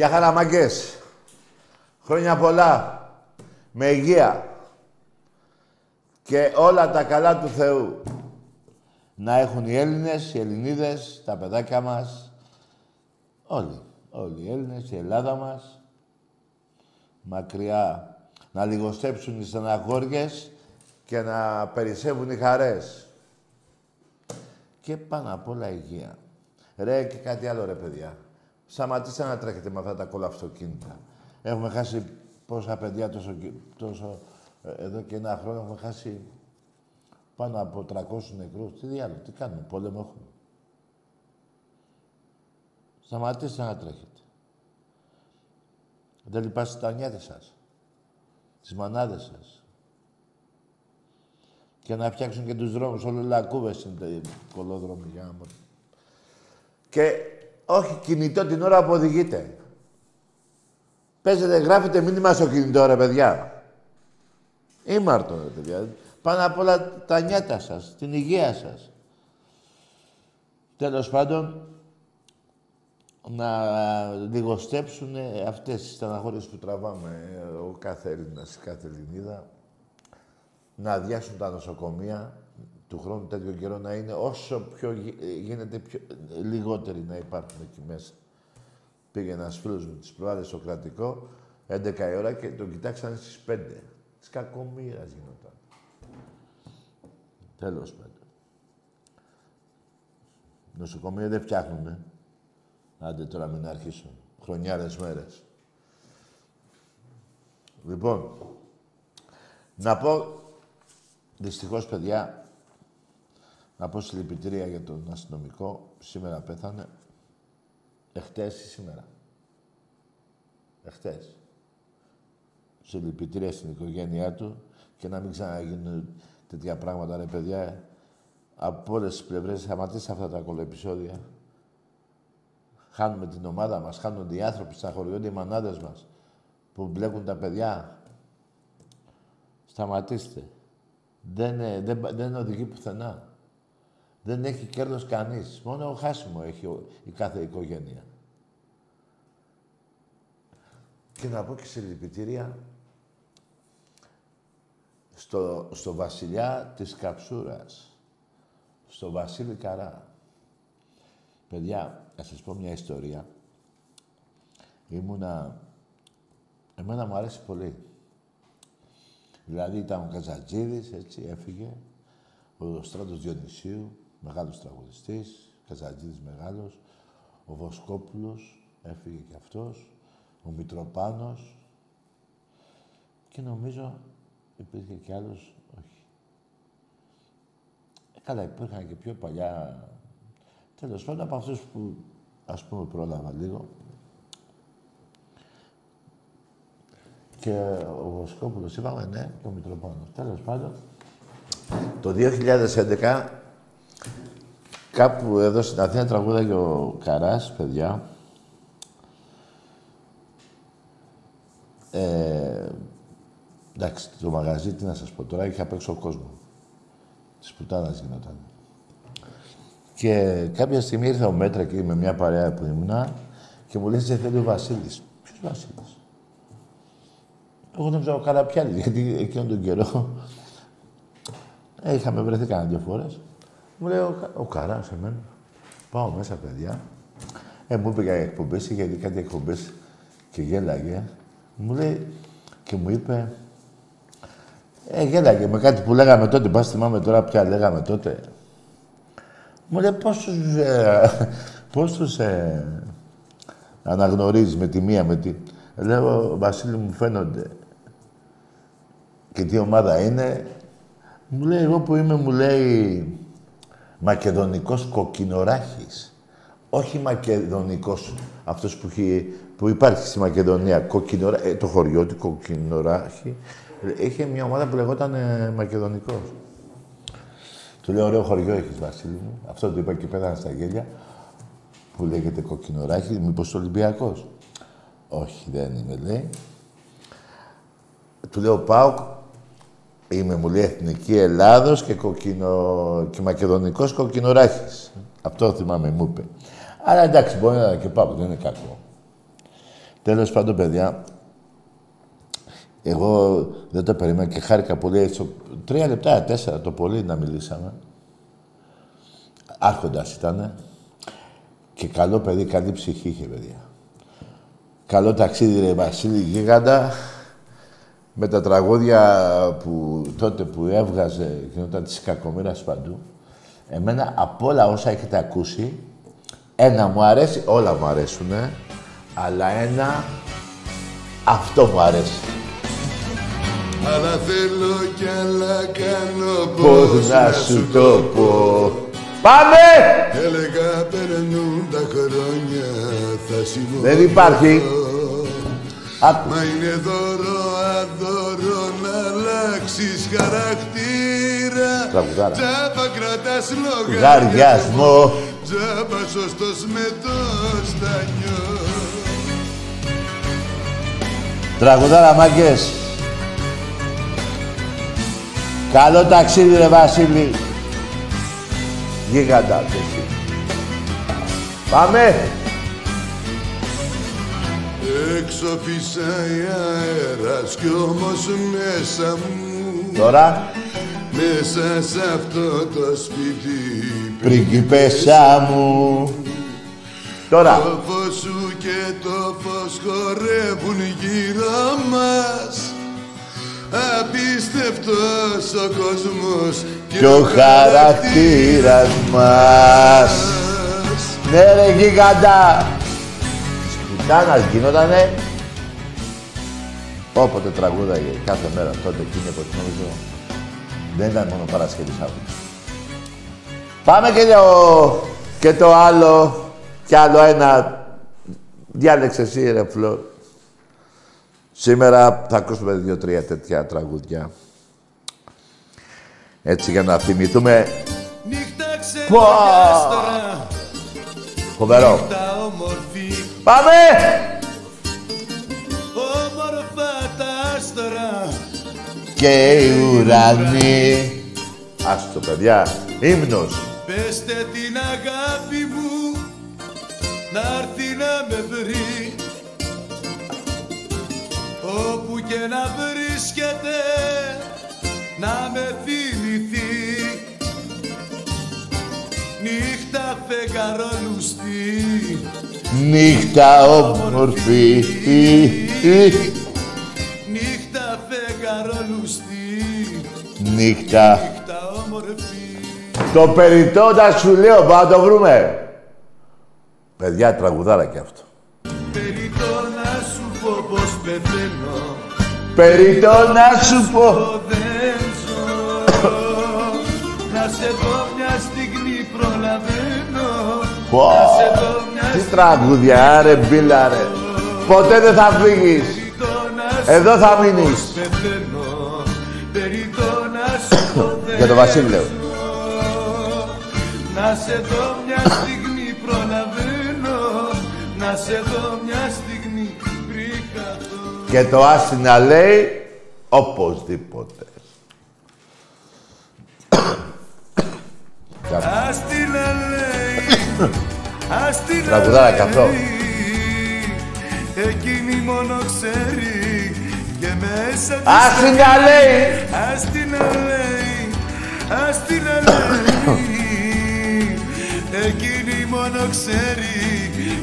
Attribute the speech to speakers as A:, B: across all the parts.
A: Για χαραμαγκές. Χρόνια πολλά. Με υγεία. Και όλα τα καλά του Θεού. Να έχουν οι Έλληνες, οι Ελληνίδες, τα παιδάκια μας. Όλοι. Όλοι οι Έλληνες, η Ελλάδα μας. Μακριά. Να λιγοστέψουν οι στεναχώριες και να περισσεύουν οι χαρές. Και πάνω απ' όλα υγεία. Ρε και κάτι άλλο ρε παιδιά. Σταματήστε να τρέχετε με αυτά τα κολαυτοκίνητα. Έχουμε χάσει πόσα παιδιά τόσο, τόσο ε, εδώ και ένα χρόνο έχουμε χάσει πάνω από 300 νεκρούς. Τι διάλογο, τι κάνουμε, πόλεμο έχουμε. Σταματήστε να τρέχετε. Δεν λυπάστε τα νιάτε σας. Τις μανάδες σας. Και να φτιάξουν και τους δρόμους. Όλο λακκούβες είναι οι κολόδρομοι για να Και όχι κινητό την ώρα που οδηγείτε. Παίζετε, γράφετε μήνυμα στο κινητό, ρε παιδιά. Ήμαρτο, ρε παιδιά. Πάνω απ' όλα τα νιάτα σας, την υγεία σας. Τέλος πάντων, να λιγοστέψουν αυτές τις στεναχώριες που τραβάμε ο κάθε Έλληνας, η κάθε Ελληνίδα. Να αδειάσουν τα νοσοκομεία του χρόνου τέτοιο καιρό να είναι όσο πιο γίνεται πιο, λιγότεροι να υπάρχουν εκεί μέσα. Πήγε ένας φίλος μου τις προάλλες στο κρατικό, 11 η ώρα και τον κοιτάξανε στις 5. Της κακομήρας γινόταν. Τέλος πάντων. Νοσοκομεία δεν φτιάχνουνε. Άντε τώρα μην αρχίσω. Χρονιάρες μέρες. Λοιπόν, να πω, δυστυχώς παιδιά, να πω συλληπιτήρια για τον αστυνομικό. Σήμερα πέθανε. Εχθές ή σήμερα. Εχθές. Συλληπιτήρια στην οικογένειά του και να μην ξαναγίνουν τέτοια πράγματα, ρε παιδιά. Από όλες τις πλευρές σταματήστε αυτά τα κολοεπισόδια. Χάνουμε την ομάδα μας, χάνονται οι άνθρωποι, σταχωριούνται οι μανάδες μας που μπλέκουν τα παιδιά. Σταματήστε. Δεν, δεν, δεν οδηγεί πουθενά. Δεν έχει κέρδος κανείς. Μόνο ο χάσιμο έχει η κάθε οικογένεια. Και να πω και σε λυπητήρια στο, στο βασιλιά της Καψούρας, στο Βασίλη Καρά. Παιδιά, να σας πω μια ιστορία. Ήμουνα... Εμένα μου αρέσει πολύ. Δηλαδή ήταν ο Καζατζίδης, έτσι, έφυγε. Ο Στράτος Διονυσίου, μεγάλος τραγουδιστής. Καζατζίδης μεγάλος. Ο Βοσκόπουλος, έφυγε και αυτός. Ο Μητροπάνος. Και νομίζω υπήρχε κι άλλος, όχι. Ε, καλά, υπήρχαν και πιο παλιά Τέλος πάντων από αυτούς που ας πούμε πρόλαβα λίγο. Και ο Βοσκόπουλος είπαμε ναι και ο Μητροπάνος. Τέλος πάντων, το 2011 κάπου εδώ στην Αθήνα τραγούδαγε ο Καράς, παιδιά. Ε, εντάξει, το μαγαζί, τι να σας πω τώρα, είχε απ' έξω ο κόσμο. Της πουτάνας γινόταν. Και κάποια στιγμή ήρθε ο Μέτρα εκεί με μια παρέα που ήμουνα και μου λέει: Σε θέλει ο Βασίλης. Ποιος Βασίλης. Εγώ νόμιζα ο Καραπιάλη, γιατί εκείνον τον καιρό ε, είχαμε βρεθεί κανένα δύο φορές. Μου λέει: Ο, ο Καράς, εμένα. Πάω μέσα, παιδιά. Ε, μου είπε για εκπομπές, είχε δει κάτι εκπομπές και γέλαγε. Μου λέει και μου είπε. Ε, γέλαγε με κάτι που λέγαμε τότε. Πα θυμάμαι τώρα πια λέγαμε τότε. Μου λέει πώς τους, ε, πώς τους ε, αναγνωρίζεις με τη μία, με τη... Λέω, Βασίλη μου φαίνονται. Και τι ομάδα είναι. Μου λέει, εγώ που είμαι, μου λέει, μακεδονικός κοκκινοράχης. Όχι μακεδονικός, αυτός που, έχει, που υπάρχει στη Μακεδονία, κοκκινορά, ε, το χωριό του κοκκινοράχη. Είχε μια ομάδα που λεγόταν ε, Μακεδονικός. Του λέω, ωραίο χωριό έχεις, Βασίλη μου. Αυτό το είπα και πέθανα στα γέλια. Που λέγεται κοκκινοράκι, μήπως Ολυμπιακός; Όχι, δεν είμαι, λέει. Του λέω, πάω, είμαι, μου λέει, Εθνική Ελλάδος και, κοκκινο... και Μακεδονικός κοκκινοράχης. Αυτό θυμάμαι, μου είπε. Αλλά εντάξει, μπορεί να και πάω, δεν είναι κακό. Τέλος πάντων, παιδιά, εγώ δεν το περίμενα και χάρηκα πολύ. Έτσι, τρία λεπτά, τέσσερα το πολύ να μιλήσαμε. Άρχοντας ήτανε. Και καλό παιδί, καλή ψυχή είχε, παιδιά. Καλό ταξίδι, ρε Βασίλη Γίγαντα. Με τα τραγούδια που τότε που έβγαζε, γινόταν της κακομήρας παντού. Εμένα, από όλα όσα έχετε ακούσει, ένα μου αρέσει, όλα μου αρέσουνε, αλλά ένα, αυτό μου αρέσει.
B: Αλλά θέλω κι άλλα κάνω
A: Πώς να σου το πω. Πάμε!
B: Έλεγα περνούν τα χρόνια θα σιγουρώ
A: Δεν υπάρχει. Άκου.
B: Μα είναι δώρο αδώρο να αλλάξεις χαρακτήρα
A: Τραγουδάρα.
B: Τζάμπα κρατάς
A: Λογαριασμό.
B: Τζάμπα σωστός με το στανιό
A: Τραγουδάρα μάγκες. Καλό ταξίδι ρε Βασίλη. Γίγαντα και εσύ. Πάμε.
B: Έξω φυσάει αέρας κι όμως μέσα μου
A: Τώρα;
B: Μέσα σε αυτό το σπίτι
A: Πριγκιπέσα μου. Τώρα;
B: Το φως σου και το φως χορεύουν γύρω μας Απίστευτος ο κόσμος
A: Και ο χαρακτήρας μας. Ναι ρε γίγαντα. Της πουτάνας γινότανε. Όποτε τραγούδαγε κάθε μέρα τότε εκείνη από την νομίζω δεν ήταν μόνο Παρασκευή Σάββατο. Πάμε και το, και το άλλο, κι άλλο ένα. Διάλεξε εσύ ρε Φλόρ. Σήμερα θα ακούσουμε δύο-τρία τέτοια τραγούδια. Έτσι για να θυμηθούμε
B: Νύχτα
A: Πω!
B: ξενιάς τώρα
A: φοβερό.
B: Τα όμορφη
A: Πάμε! Και οι ουρανοί. Άστο παιδιά, ύμνος.
B: Πεστε την αγάπη μου να έρθει να με βρει Όπου και να βρίσκεται να με θυμηθεί Νύχτα φεγγαρόλουστη
A: Νύχτα όμορφη.
B: Νύχτα.
A: Νύχτα
B: όμορφη
A: Το περιττό να σου λέω, πάμε να το βρούμε. Παιδιά, τραγουδάρα κι αυτό.
B: Περιτώ να σου πω πως πεθαίνω
A: Περιττό να σου πω.
B: Εγώ δεν ζω Να σε δω μια στιγμή προλαβαίνω
A: Πω.
B: Να σε δω μια
A: Τι τραγουδιά, ρε μπίλα, ρε. Ποτέ δεν θα φύγεις.
B: Περιτώ να σου
A: Εδώ θα
B: πω
A: μείνεις. Για τον Βασίλη λέω.
B: ζω Να σε δω μια στιγμή προλαβαίνω Να σε δω μια στιγμή πριν καθώ
A: Και το άσυνα λέει οπωσδήποτε.
B: Ας την λέει, ας την
A: Τραγουδάρα κι αυτό.
B: λέει, Εκείνη μόνο ξέρει και μέσα της
A: Άσυνα λέει.
B: Ας την λέει, ας την λέει Εκείνη μόνο ξέρει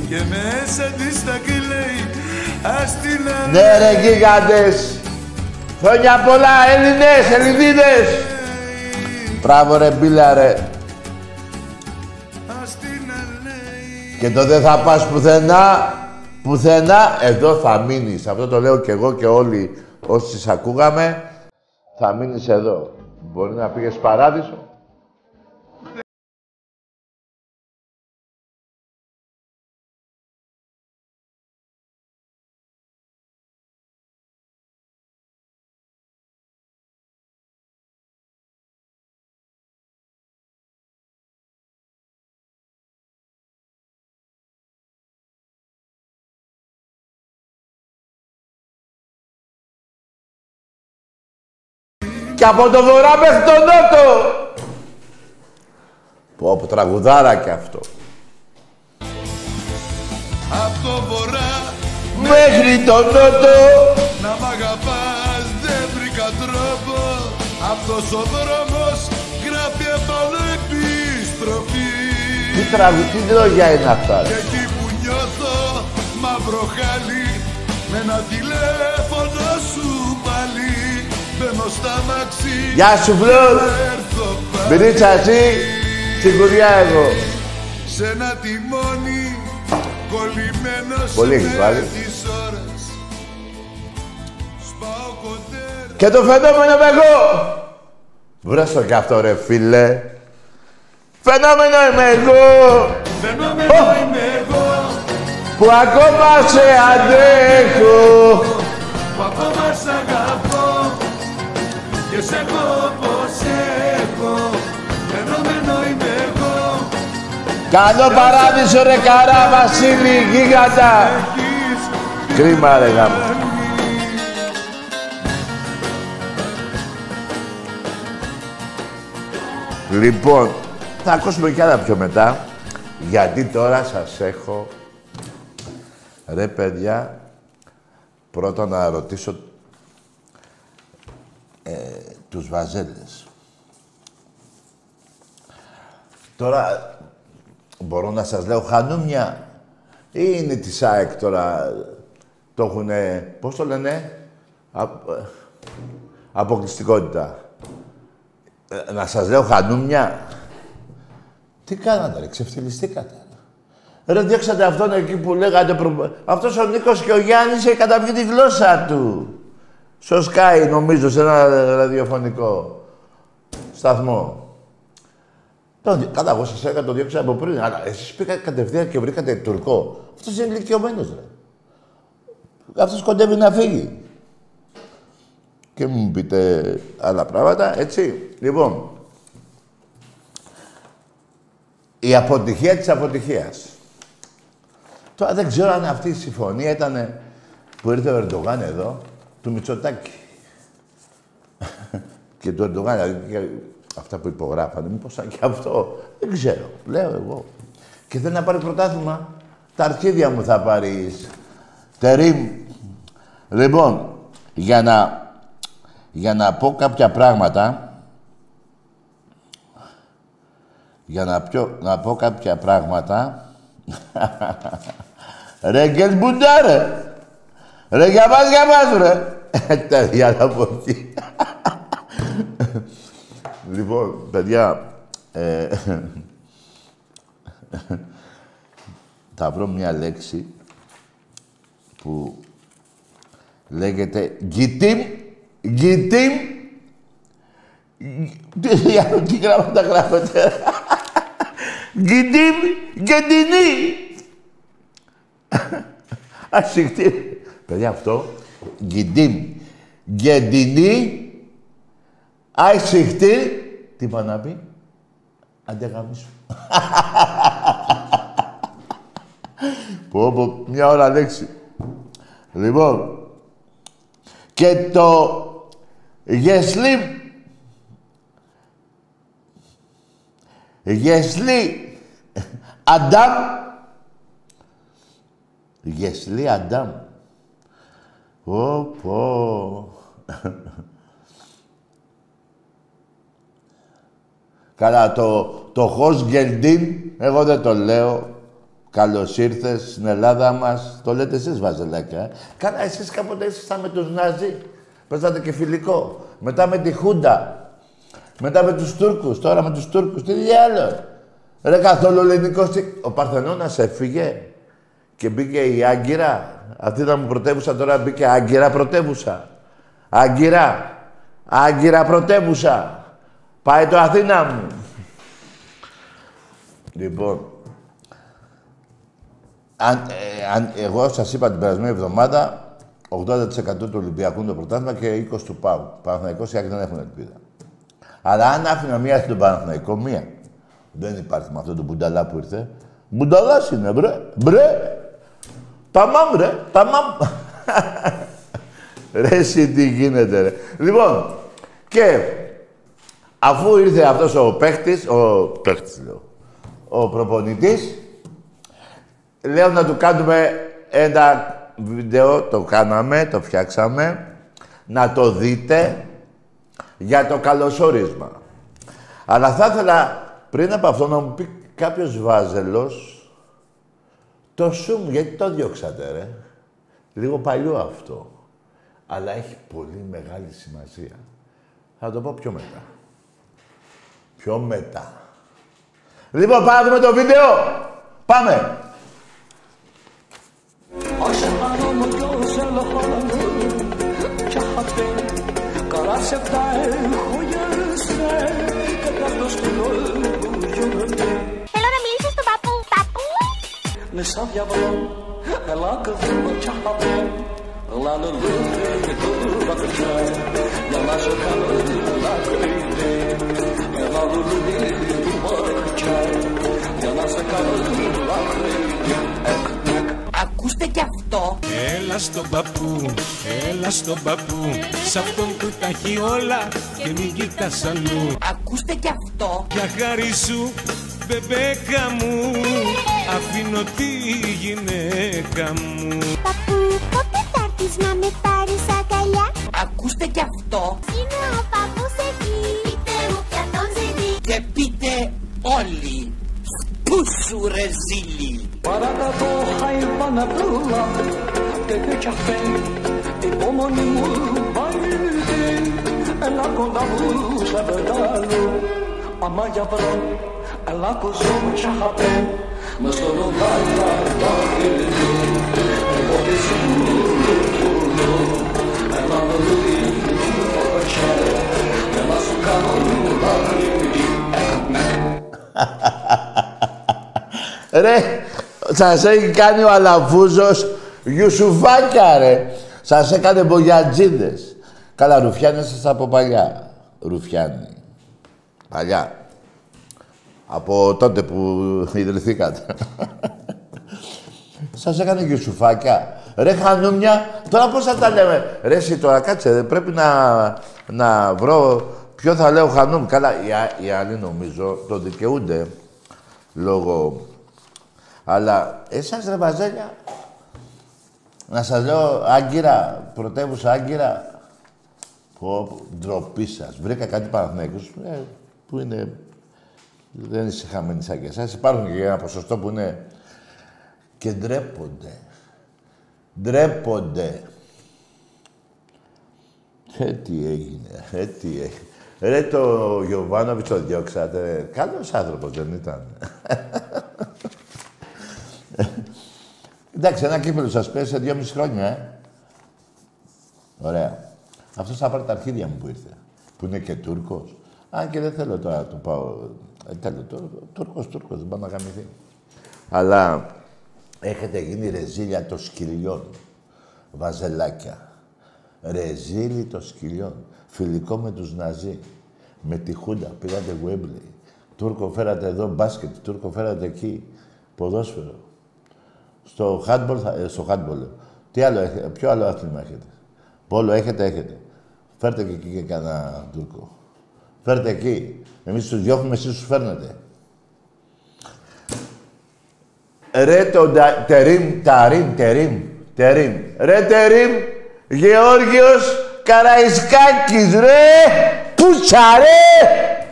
B: και μέσα της τα κλαίει Ας την λέει
A: Ναι ρε γίγαντες. Χρόνια πολλά Έλληνες, Ελληνίδες. Μπράβο ρε μπίλα ρε.
B: Ας την λέει
A: Και το δεν θα πας πουθενά, πουθενά, εδώ θα μείνεις. Αυτό το λέω και εγώ και όλοι όσοι σ' ακούγαμε, θα μείνεις εδώ. Μπορεί να πήγες παράδεισο. Από το βορρά μέχρι το νότο. Πω, πω, τραγουδάρα κι αυτό.
B: Απ' το βορρά
A: μέχρι τον νότο
B: Να μ' αγαπάς δεν βρήκα τρόπο Αυτός ο δρόμος γράφει επάνω επιστροφή
A: Τι τραγουδί, τι λόγια είναι αυτά.
B: Και εκεί που νιώθω μαύρο χάλι Με ένα τηλέφωνο
A: Γεια σου, Φλόρ.
B: Έρθω πάλι
A: Μπρίτσα εσύ, σιγουριά εγώ.
B: Σε ένα τιμόνι κολλημένος
A: Πολύ έχεις
B: με
A: βάλει.
B: τις ώρες Σπάω κοντέρ
A: Και το φαινόμενο είμαι εγώ. Βρες το κι αυτό ρε φίλε. Φαινόμενο είμαι εγώ
B: Φαινόμενο είμαι εγώ
A: που ακόμα σε αντέχω.
B: Και σε έχω πως έχω Φαινόμενο είμαι εγώ
A: Καλό παράδεισο ρε καρά Βασίλη γίγαντα.
B: Έχεις
A: Κρίμα ρε γάμο.
B: κάνει
A: Λοιπόν, θα ακούσουμε κι άλλα πιο μετά. Γιατί τώρα σας έχω... Ρε παιδιά, πρώτα να ρωτήσω ε, τους βαζέλες. Τώρα μπορώ να σας λέω χανούμια ή είναι της ΑΕΚ τώρα το έχουνε, πώς το λένε, Α, ε, αποκλειστικότητα. Ε, να σας λέω χανούμια. Τι κάνατε ρε, ξεφτυλιστήκατε. Ρε, διώξατε αυτόν εκεί που λέγατε προ... Αυτός ο Νίκος και ο Γιάννης έχει καταπιεί τη γλώσσα του. Στο Sky, νομίζω, σε ένα ραδιοφωνικό σταθμό. Τον, δι- καλά, εγώ σας έκανα το διώξα από πριν, αλλά εσείς πήγατε κατευθείαν και βρήκατε τουρκό. Αυτός είναι ηλικιωμένος, ρε. Αυτός κοντεύει να φύγει. Και μου πείτε άλλα πράγματα, έτσι. Λοιπόν, η αποτυχία της αποτυχίας. Τώρα δεν ξέρω αν αυτή η συμφωνία ήταν που ήρθε ο Ερντογάν εδώ, του Μητσοτάκη. και του Ερντογάν, δηλαδή, και αυτά που υπογράφανε, μήπως σαν και αυτό. Δεν ξέρω, λέω εγώ. Και θέλει να πάρει πρωτάθλημα. Τα αρχίδια μου θα πάρεις. Τερίμ. Λοιπόν, για να, για να πω κάποια πράγματα, για να, πιω, να πω κάποια πράγματα, ρε γκελμπουντά ρε, ρε για μας, για μας ρε. Τέτοια να πω εκεί. λοιπόν, παιδιά, ε, θα βρω μια λέξη που λέγεται γκιτίμ, γκιτίμ, τι τι γράμματα γράφετε. Γκιτίμ, γκεντινή. Ασυχτή. Παιδιά αυτό, γκιτίμ, γκεντινή, ασυχτή. Τι πάει να πει, αντεγαμίσου. Πω, πω, μια ώρα λέξη. Λοιπόν, και το γεσλίμ Γεσλί Αντάμ. Γεσλί Αντάμ. Πω, πω. Καλά, το, το Χος Γκελντίν, εγώ δεν το λέω. Καλώς ήρθες στην Ελλάδα μας. Το λέτε εσείς, Βαζελάκια. ε; Καλά, εσείς κάποτε ήσασταν με τους Ναζί. Παίζατε και φιλικό. Μετά με τη Χούντα. Μετά με τους Τούρκους, τώρα με τους Τούρκους, τι διάλογο. Ρε καθόλου ελληνικός, τι... ο Παρθενώνας έφυγε και μπήκε η Άγκυρα. Αυτή ήταν μου πρωτεύουσα, τώρα μπήκε Άγκυρα πρωτεύουσα. Άγκυρα, Άγκυρα πρωτεύουσα. Πάει το Αθήνα μου. λοιπόν, αν, ε, αν, εγώ σας είπα την περασμένη εβδομάδα 80% του Ολυμπιακού είναι το πρωτάθλημα και 20% του Πάου. Παναθηναϊκός και Άκη δεν έχουν ελπίδα. Αλλά αν άφηνα μία στον Παναθηναϊκό, μία. Δεν υπάρχει με αυτό το μπουνταλά που ήρθε. Μπουνταλάς είναι, μπρε. Μπρε. Ταμάμ, ρε. Ταμάμ. ρε, εσύ τι γίνεται, ρε. Λοιπόν, και αφού ήρθε αυτός ο παίχτης, ο παίχτης λέω, ο προπονητής, λέω να του κάνουμε ένα βίντεο, το κάναμε, το φτιάξαμε. Να το δείτε για το καλωσόρισμα. Αλλά θα ήθελα πριν από αυτό να μου πει κάποιος βάζελος το σουμ, γιατί το διώξατε ρε. Λίγο παλιό αυτό. Αλλά έχει πολύ μεγάλη σημασία. Θα το πω πιο μετά. Πιο μετά. Λοιπόν, πάμε δούμε το βίντεο. Πάμε.
C: Θέλω να
D: με σαν διαβολό Ελά τσαχαπέ. Λούθε το Για να σε κάνω Ελά Για να σε κάνω ε, ναι.
C: Ακούστε κι αυτό.
E: Έλα στον παππού, έλα στον παππού Σ' αυτόν που τα έχει όλα και μην κοιτάς αλλού.
C: Ακούστε κι αυτό.
E: Για χάρη σου, μπεμπέκα μου. Αφήνω τη γυναίκα μου
C: Παππού, πότε θα έρθεις να με πάρεις αγκαλιά; Ακούστε κι αυτό. Είναι ο παππούς εκεί. Πείτε μου πια τον ζητή. Και πείτε όλοι. Πού σου ρε ζήλι;
D: Παρακατώ χαϊβάνα πλούλα και πέτια φέν Υπόμονη μου βαρύτη Έλα κοντά μου σε πετάλου Αμά για βρω Έλα κοζό μου τσαχαπέ Μες στο λογάλια τα χείλη Εγώ τη σου τούλου Έλα με λούδι Έλα σου κάνω λούδι
A: Ρε, σας έχει κάνει ο Αλαφούζος Γιουσουφάκια, ρε. Σας έκανε μπογιατζίδες. Καλά, ρουφιάνοι σας από παλιά. Ρουφιάνοι. Παλιά. Από τότε που ιδρυθήκατε. σας έκανε γιουσουφάκια. Ρε χανούμια, τώρα πώς θα τα λέμε; Ρε εσύ τώρα κάτσε, δεν πρέπει να, να βρω ποιο θα λέω χανούμ. Καλά, οι, α- οι άλλοι νομίζω το δικαιούνται λόγω αλλά εσάς ρε βαζέλια, να σας λέω Άγκυρα, πρωτεύουσα Άγκυρα. Πω, πω, ντροπή σας. Βρήκα κάτι Παναθηναϊκούς ε, που είναι... Δεν είναι συγχαμένοι σαν και εσάς. Υπάρχουν και ένα ποσοστό που είναι... Και ντρέπονται. Ντρέπονται. Ε, τι έγινε, ε, τι έγινε. Ρε το Γιωβάνοβιτς το διώξατε. Καλός άνθρωπος δεν ήταν. Εντάξει, ένα κύπελο σας πέσει σε δυόμιση χρόνια, ε. Ωραία. Αυτός θα πάρει τα αρχίδια μου που ήρθε. Που είναι και Τούρκος. Αν και δεν θέλω τώρα να το πάω... Ε, θέλω τώρα. Τούρκος, Τούρκος, δεν πάει να γαμηθεί. Αλλά έχετε γίνει ρεζίλια των σκυλιών. Βαζελάκια. Ρεζίλι των σκυλιών. Φιλικό με τους Ναζί. Με τη Χούντα. Πήγατε Γουέμπλεϊ. Τούρκο φέρατε εδώ μπάσκετ. Τούρκο φέρατε εκεί. Ποδόσφαιρο. Στο handball, θα- ε, στο handball. λέω. Τι άλλο έχετε, ποιο άλλο άθλημα έχετε; Πόλο έχετε, έχετε. Φέρτε και εκεί και κανένα Τούρκο. Φέρτε εκεί. Εμείς τους διώχνουμε, εσείς τους φέρνετε. Ρε το ντα- τερίμ, ταρίμ, τερίμ, τερίμ. Ρε τερίμ, Γεώργιος Καραϊσκάκης, ρε! Πούτσα, ρε!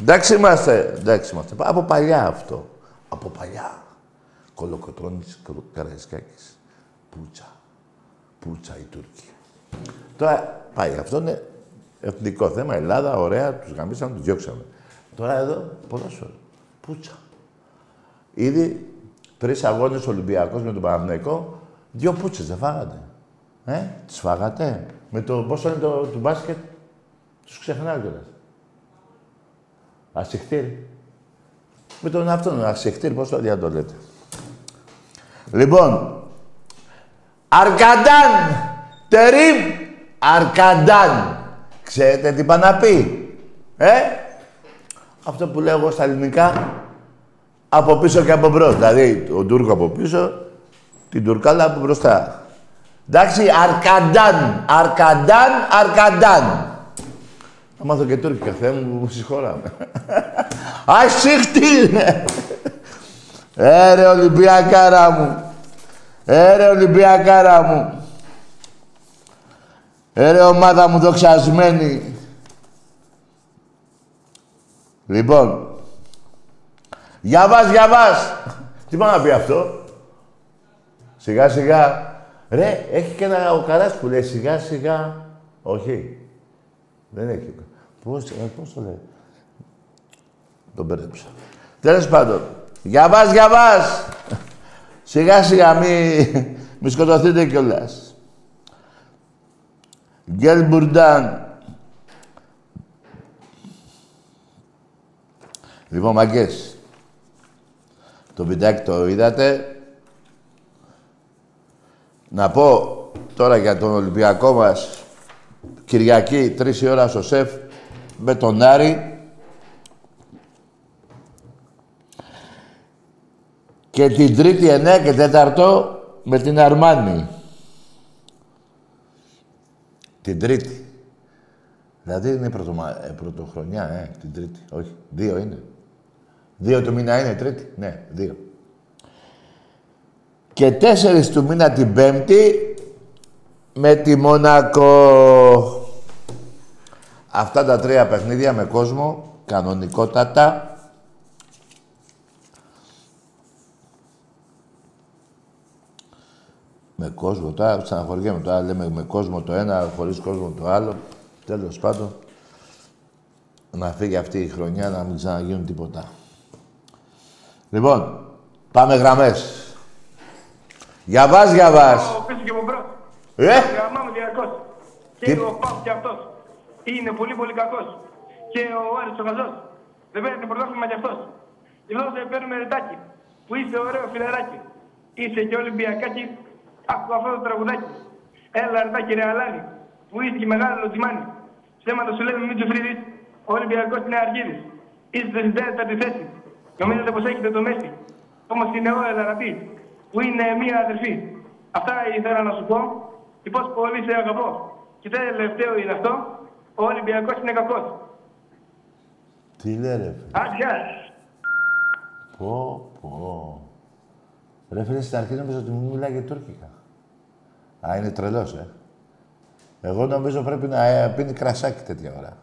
A: Εντάξει είμαστε, εντάξει είμαστε. Από παλιά αυτό. Από παλιά. Κολοκοτρώνης Καραϊσκάκης. Πούτσα. Πούτσα οι Τούρκοι. Τώρα πάει. Αυτό είναι εθνικό θέμα. Ελλάδα, ωραία, τους γαμίσαμε, τους διώξαμε. Τώρα εδώ, ποδόσφαιρο. Πούτσα. Ήδη τρεις αγώνες Ολυμπιακός με τον Παναθηναϊκό, δύο πούτσες δεν φάγατε. Ε, τις φάγατε. Με το πόσο είναι το του μπάσκετ, τους ξεχνάω κιόλας. Ασυχτήρι. Με τον αυτόν, ασυχτήρι, πώς το διά το λέτε. Λοιπόν, Αρκαντάν, Τερίμ, Αρκαντάν. Ξέρετε τι πάει να πει, ε; Αυτό που λέω εγώ στα ελληνικά, από πίσω και από μπρος. Δηλαδή, ο Τούρκος από πίσω, την Τουρκάλα από μπροστά. Εντάξει, Αρκαντάν, Αρκαντάν, Αρκαντάν. Θα μάθω και Τούρκικα, Θεέ μου, μου συγχωράμε. Ασύχτη! Ε, ρε Ολυμπιακάρα μου. Έρε Ολυμπιακάρα μου. Έρε ομάδα μου δοξασμένη. Λοιπόν. Για βάς, για βάς. Τι πάει να πει αυτό; Σιγά σιγά. Ρε, έχει και ένα ο Καράς που λέει σιγά σιγά. Όχι. Δεν έχει. Πώς, ε, πώς το λέει; Τον μπέρδεψα. Τέλος πάντων. Για βάς, για βάς. Σιγά σιγά μη, μη σκοτωθείτε κιόλας. Γκέλ Μπουρντάν. Λοιπόν, μαγκές. Το βιντεάκι το είδατε. Να πω τώρα για τον Ολυμπιακό μας Κυριακή, τρεις η ώρα στο ΣΕΦ με τον Άρη. Και την Τρίτη 9 και 4 με την Αρμάνη. Την Τρίτη. Δηλαδή είναι πρωτομα... ε, πρωτοχρονιά, ε, την Τρίτη. Όχι, δύο είναι. Δύο του μήνα είναι Τρίτη. Ναι, δύο. Και τέσσερις του μήνα την Πέμπτη με τη Μονακό. Αυτά τα τρία παιχνίδια με κόσμο, κανονικότατα. Με κόσμο, τώρα ξαναχωριέμαι τώρα, λέμε με κόσμο το ένα, χωρίς κόσμο το άλλο. Τέλος πάντων, να φύγει αυτή η χρονιά, να μην ξαναγίνουν τίποτα. Λοιπόν, πάμε γραμμές. Για βάς, για βάς.
F: Πίσω και από μπρος.
A: Ε!
F: Γραμμάμε διαρκώς. Και
A: Τι-
F: ο Πάου και αυτός. Είναι πολύ πολύ κακός. Και ο Άρης ο Χαζός. Δεν παίρνει πρωτάθλημα κι αυτός. Γι' αυτό σε παίρνουμε ρετάκι. Που είσαι ωραίο φιλεράκι. Είσαι και Ολυμπιακάκι. Άκου αυτό το τραγουδάκι. Έλα ρετάκι ρε Αλάνη. Που είσαι και μεγάλο λοτσιμάνι. Ψέματα σου λέμε μην τσουφρίδεις. Ο Ολυμπιακός είναι αργύρης. Είστε στην τέταρτη θέση. Νομίζετε πως έχετε το Μέση; Όμως είναι ο Ελαρατή. Που είναι μία αδερφή. Αυτά ήθελα να σου πω. Και πως πολύ σε αγαπώ. Και τελευταίο είναι αυτό. Ο Ολυμπιακός είναι κακός.
A: Τι λέει ρε φίλε;
F: Άντε, γεια.
A: Πω, πω. Ρε φίλε, στην αρχή νόμιζα ότι μου μιλάγε τουρκικά. Α, είναι τρελός, ε. Εγώ νομίζω πρέπει να ε, πίνει κρασάκι τέτοια ώρα.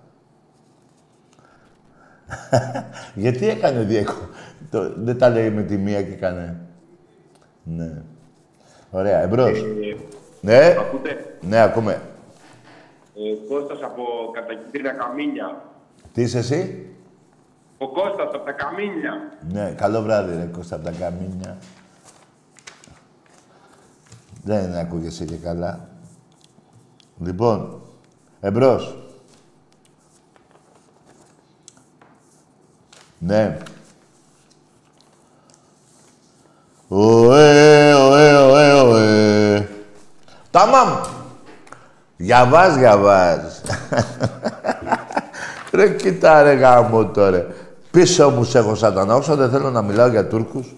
A: Γιατί έκανε ο Διέκο. Το, δεν τα λέει με τη μία και έκανε. Ναι. Ωραία, εμπρός. ναι,
G: Ακούτε,
A: ναι, ακούμε.
G: ε, Κώστας από κατακεντρina Καμίνια.
A: Τι είσαι εσύ;
G: Ο Κώστας από τα Καμίνια.
A: Ναι, καλό βράδυ, ρε Κώστα, από τα καμίνια. Δεν ακούγεσαι και καλά. Λοιπόν, εμπρός. Ναι. Ωε, ωε, ωε, ωε. Ταμάμ. Για βάζ, για βάζ. ρε, κοίτα ρε γάμο τώρα. Πίσω μου σε έχω σατανά, όσο δεν θέλω να μιλάω για Τούρκους.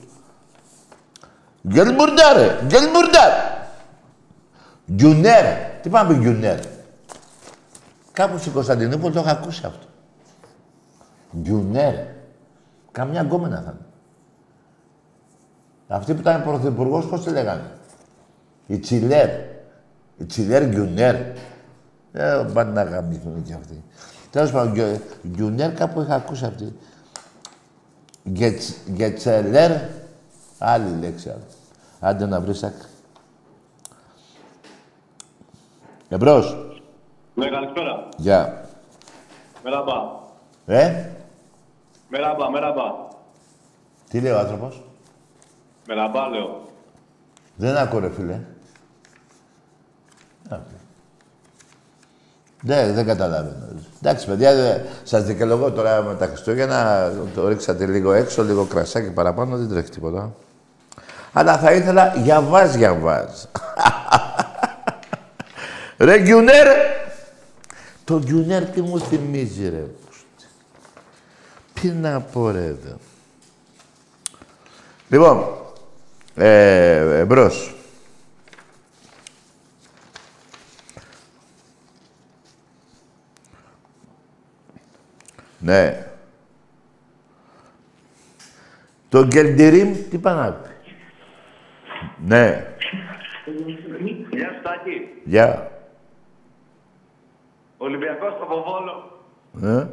A: Γκελμπουρντά ρε, γκελμπουρντά. Γκιουνέρ. Τι πάμε πει Γκιουνέρ. Κάπου στην Κωνσταντινούπολη το έχω ακούσει αυτό. Γκιουνέρ. Καμιά γκόμενα θα είναι. Αυτή που ήταν πρωθυπουργός, πώς τη λέγανε; Η Τσιλέρ. Η Τσιλέρ Γκιουνέρ. Ε, πάνε να γαμηθούν κι αυτοί. Τέλος πάντων, Γκιο- Γκιουνέρ κάπου είχα ακούσει αυτή. Γκετς- Γκετσελέρ. Άλλη λέξη. άλλη. Άντε να βρεις άκρη. Εμπρός.
G: Ναι, καλησπέρα.
A: Γεια.
G: Μεραμπά.
A: Ε,
G: Μεραμπά, μεραμπά.
A: τι λέει ο άνθρωπος;
G: Μεραμπά, λέω.
A: Δεν ακούω, ρε φίλε. Α, Δεν, δεν καταλαβαίνω. Εντάξει, παιδιά, δε, σας δικαιολογώ τώρα με τα Χριστούγεννα. Το ρίξατε λίγο έξω, λίγο κρασάκι παραπάνω, δεν τρέχει τίποτα. Αλλά θα ήθελα για βάζ, για βάζ. ρε Γκιουνέρ! Το Γκιουνέρ τι μου θυμίζει, ρε. Τι να πω, ρε, εδώ. Λοιπόν, ε, εμπρός. Ναι. Το Γκελντιρίμ τι πάει να πει; Ναι.
G: Γεια σου Τάκη.
A: Γεια.
G: Ολυμπιακός από Βόλο.
A: Ε,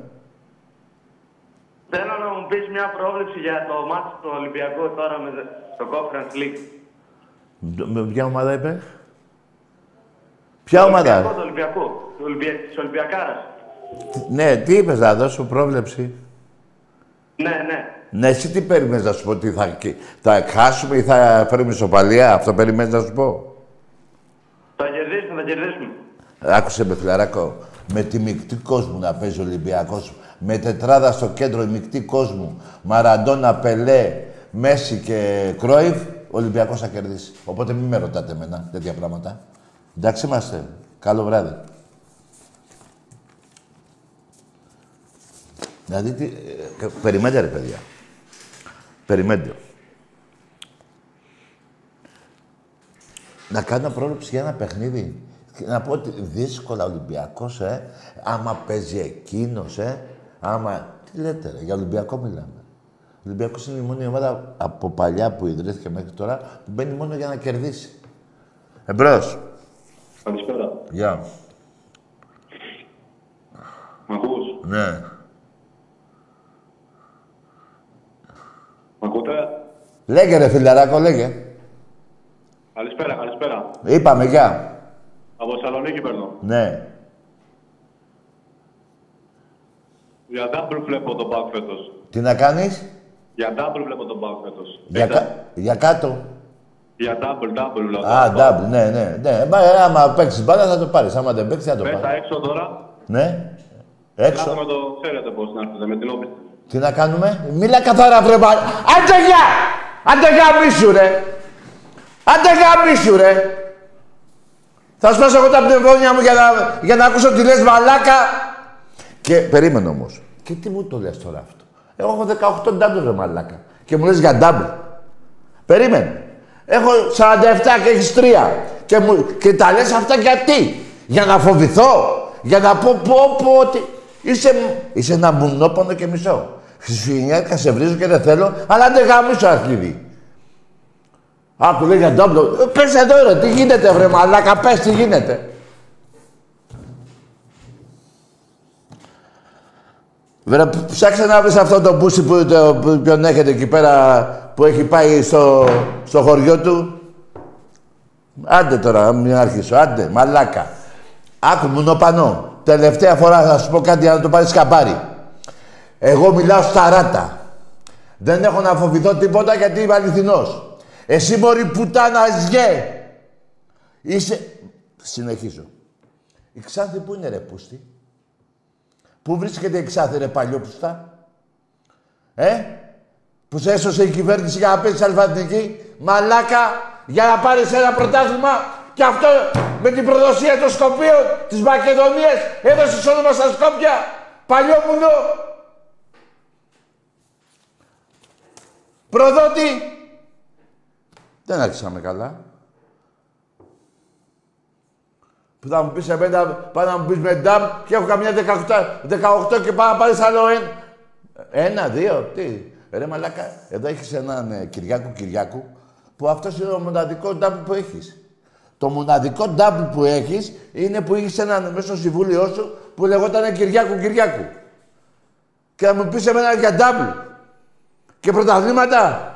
G: Θέλω να μου πεις μια πρόβλεψη για το μάτι του Ολυμπιακού τώρα με το Conference League.
A: με ποια ομάδα είπε; Ποια ομάδα;
G: Ολυμπιακό του Ολυμπιακού. Του Ολυμπια... Της Ολυμπιακάρας.
A: Ναι, τι είπες να δώσω πρόβλεψη.
G: Ναι, ναι.
A: Ναι, εσύ τι περίμενες να σου πω, ότι θα, θα χάσουμε ή θα φέρουμε ισοπαλία; Αυτό περιμένεις να σου πω;
G: Θα κερδίσουμε, θα κερδίσουμε.
A: Άκουσε με φιλαράκο. Με τη μεικτή κόσμου να παίζει ο Ολυμπιακός. Με τετράδα στο κέντρο η μεικτή κόσμου. Μαραντόνα, Πελέ, Μέση και Κρόιβ. Ο Ολυμπιακός θα κερδίσει. Οπότε μην με ρωτάτε εμένα τέτοια πράγματα. Εντάξει είμαστε. Καλό βράδυ. Δηλαδή, τι, ε, περιμένετε ρε παιδιά. Περιμένετε. Να κάνω πρόβλεψη για ένα παιχνίδι. Και Να πω ότι δύσκολα Ολυμπιακός, ε. Άμα παίζει εκείνος, ε. Άμα... Τι λέτε, ρε, για Ολυμπιακό μιλάμε. Ο Ολυμπιακός είναι η μόνη ομάδα από παλιά που ιδρύθηκε μέχρι τώρα που μπαίνει μόνο για να κερδίσει. Εμπρός.
G: Καλησπέρα.
A: Γεια.
G: Μ' ακούς;
A: Ναι.
G: Μ' ακούτε;
A: Λέγε ρε φιλαράκο, λέγε.
G: Καλησπέρα, καλησπέρα.
A: Είπαμε, γεια.
G: Από Θεσσαλονίκη παίρνω.
A: Ναι.
G: Για double βλέπω τον Μπακ φέτος.
A: Τι να κάνεις;
G: Για double βλέπω τον Μπακ φέτος.
A: Για,
G: Πέτα-
A: κα... για κάτω.
G: Για double, double λέω.
A: Α, double, ναι, ναι. ναι. Μα, ε, άμα παίξεις μπάλα θα το πάρεις. Άμα δεν παίξεις θα το
G: Πέτα
A: πάρεις.
G: έξω τώρα.
A: Ναι.
G: Να
A: Έξω.
G: έχουμε το ξέρετε πώς να έρθετε με την όπιστη.
A: Τι να κάνουμε; Μίλα καθαρά βρε μπα- Άντε γεια! Άντε γαμίσου ρε! Άντε γαμίσου ρε! Θα σπάσω εγώ τα πνευμόνια μου για να, για να ακούσω τι λες μαλάκα. Και περίμενε όμως. Και τι μου το λες τώρα αυτό; Εγώ έχω 18 double ρε μαλάκα. Και μου λες για double. Περίμενε. Έχω 47 και έχεις 3. Και, μου, και τα λες αυτά γιατί; Για να φοβηθώ. Για να πω πω πω ότι είσαι, είσαι ένα μουνόπονο και μισό. Χριστουγεννιάτικα σε βρίζω και δεν θέλω, αλλά δεν γαμίσω αρχίδι. Άκου λέει για ντόμπλο. Ε, Πες εδώ ρε, τι γίνεται βρε μαλάκα, πες τι γίνεται. Βρε, ψάξε να βρεις αυτό το μπούσι που, το, που ποιον έχετε εκεί πέρα που έχει πάει στο, στο χωριό του. Άντε τώρα, μην αρχίσω. Άντε, μαλάκα. Άκου μου νοπανό. Τελευταία φορά θα σου πω κάτι για να το πάρεις καμπάρι. Εγώ μιλάω στα ράτα. Δεν έχω να φοβηθώ τίποτα γιατί είμαι αληθινός. Εσύ μωρή πουτάνα σγε. Είσαι... Συνεχίζω. Η Ξάνθη που είναι ρε πούστη; Πού βρίσκεται η Ξάνθη ρε παλιόπουστα; Ε; Που σε έσωσε η κυβέρνηση για να παίξεις αλφατική. Μαλάκα. Για να πάρεις ένα πρωτάθλημα; Και αυτό με την προδοσία των Σκοπίων της Μακεδονίας έδωσες όνομα στα Σκόπια; Παλιόμουνο. Προδότη. Δεν άρχισαμε καλά. Που θα μου πεις εμένα, πάει να μου πεις με ντάμ και έχω καμιά 18, 18 και πάω να πάρεις άλλο ένα. Ένα, δύο, τι. Ρε μαλάκα, εδώ έχεις έναν ε, Κυριάκο Κυριάκου που αυτός είναι ο μοναδικό ντάμπλ που έχεις. Το μοναδικό ντάμπλ που έχεις είναι που έχεις έναν μέσα στο συμβούλιο σου που λεγόταν Κυριάκου Κυριάκου. Και να μου πεις εμένα για ντάμπλ. Και πρωταθλήματα.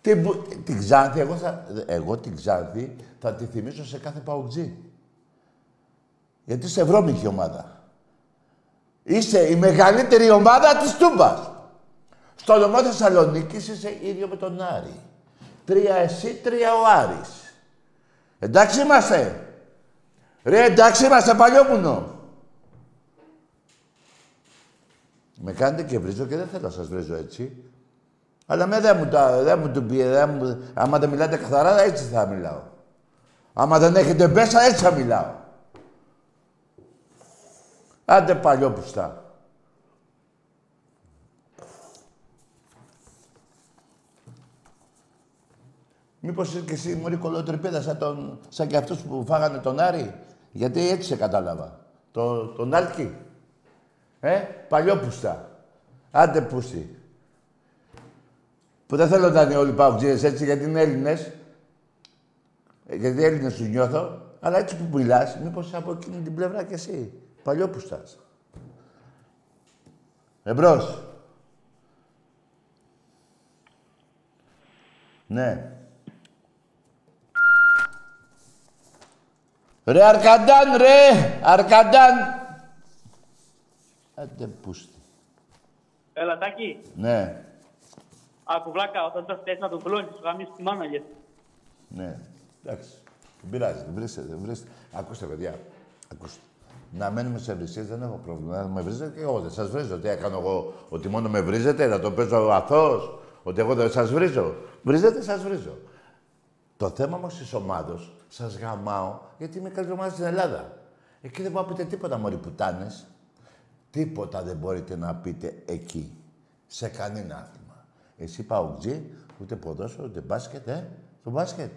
A: Την, που- την Ξάνθη, εγώ, θα, εγώ την Ξάνθη θα τη θυμίσω σε κάθε παουτζή. Γιατί είσαι βρώμικη ομάδα. Είσαι η μεγαλύτερη ομάδα της Τούμπας. Στο όνομα Θεσσαλονίκης είσαι ίδιο με τον Άρη. Τρία εσύ, τρία ο Άρης. Εντάξει είμαστε. Ρε, εντάξει είμαστε, παλιόμουνο. Με κάνετε και βρίζω και δεν θέλω να σας βρίζω έτσι. Αλλά με δεν μου, τα, δεν μου το πει, δεν μου, άμα δεν μιλάτε καθαρά, έτσι θα μιλάω. Άμα δεν έχετε μέσα, έτσι θα μιλάω. Άντε παλιόπουστα. Μήπως είσαι και εσύ μωρή κολοτρυπίδα σαν, τον, σαν και αυτούς που φάγανε τον Άρη; Γιατί έτσι σε κατάλαβα. Το, τον Άλκη. Ε, παλιόπουστα. Άντε πούστη. Που δεν θέλω να είναι όλοι παουτζίδες έτσι γιατί είναι Έλληνες. Ε, Γιατί Έλληνες τους νιώθω, αλλά έτσι που μιλάς, μήπως από εκείνη την πλευρά κι εσύ. Παλιόπουστας. Εμπρός. Ναι. Ρε Αρκαντάν, ρε! Αρκαντάν! Άντε πούστη.
H: Έλα, Τάκη.
A: Ναι,
H: Άκου βλάκα, όταν το θες να τον κλώνεις, σου γαμίσεις τη μάνα γιατί.
A: ναι. Εντάξει. Δεν πειράζει, δεν βρίσκεται, δεν βρίσκεται. Ακούστε, παιδιά. Ακούστε. Να μένουμε σε βρυσίες δεν έχω πρόβλημα. Να με βρίζετε και εγώ δεν σας βρίζω. Τι έκανα εγώ, ότι μόνο με βρίζετε, να το παίζω αθώος, ότι εγώ δεν σας βρίζω. Βρίζετε, σας βρίζω. Το θέμα όμως της ομάδος, σας γαμάω, γιατί είμαι καλή ομάδα στην Ελλάδα. Εκεί δεν μπορείτε να πείτε τίποτα, μωροί πουτάνες. Τίποτα δεν μπορείτε να πείτε εκεί. Σε κανένα άθλημα. Εσύ παουτζή, ούτε ποδόσφαιρο, ούτε μπάσκετ, ε. Στο μπάσκετ.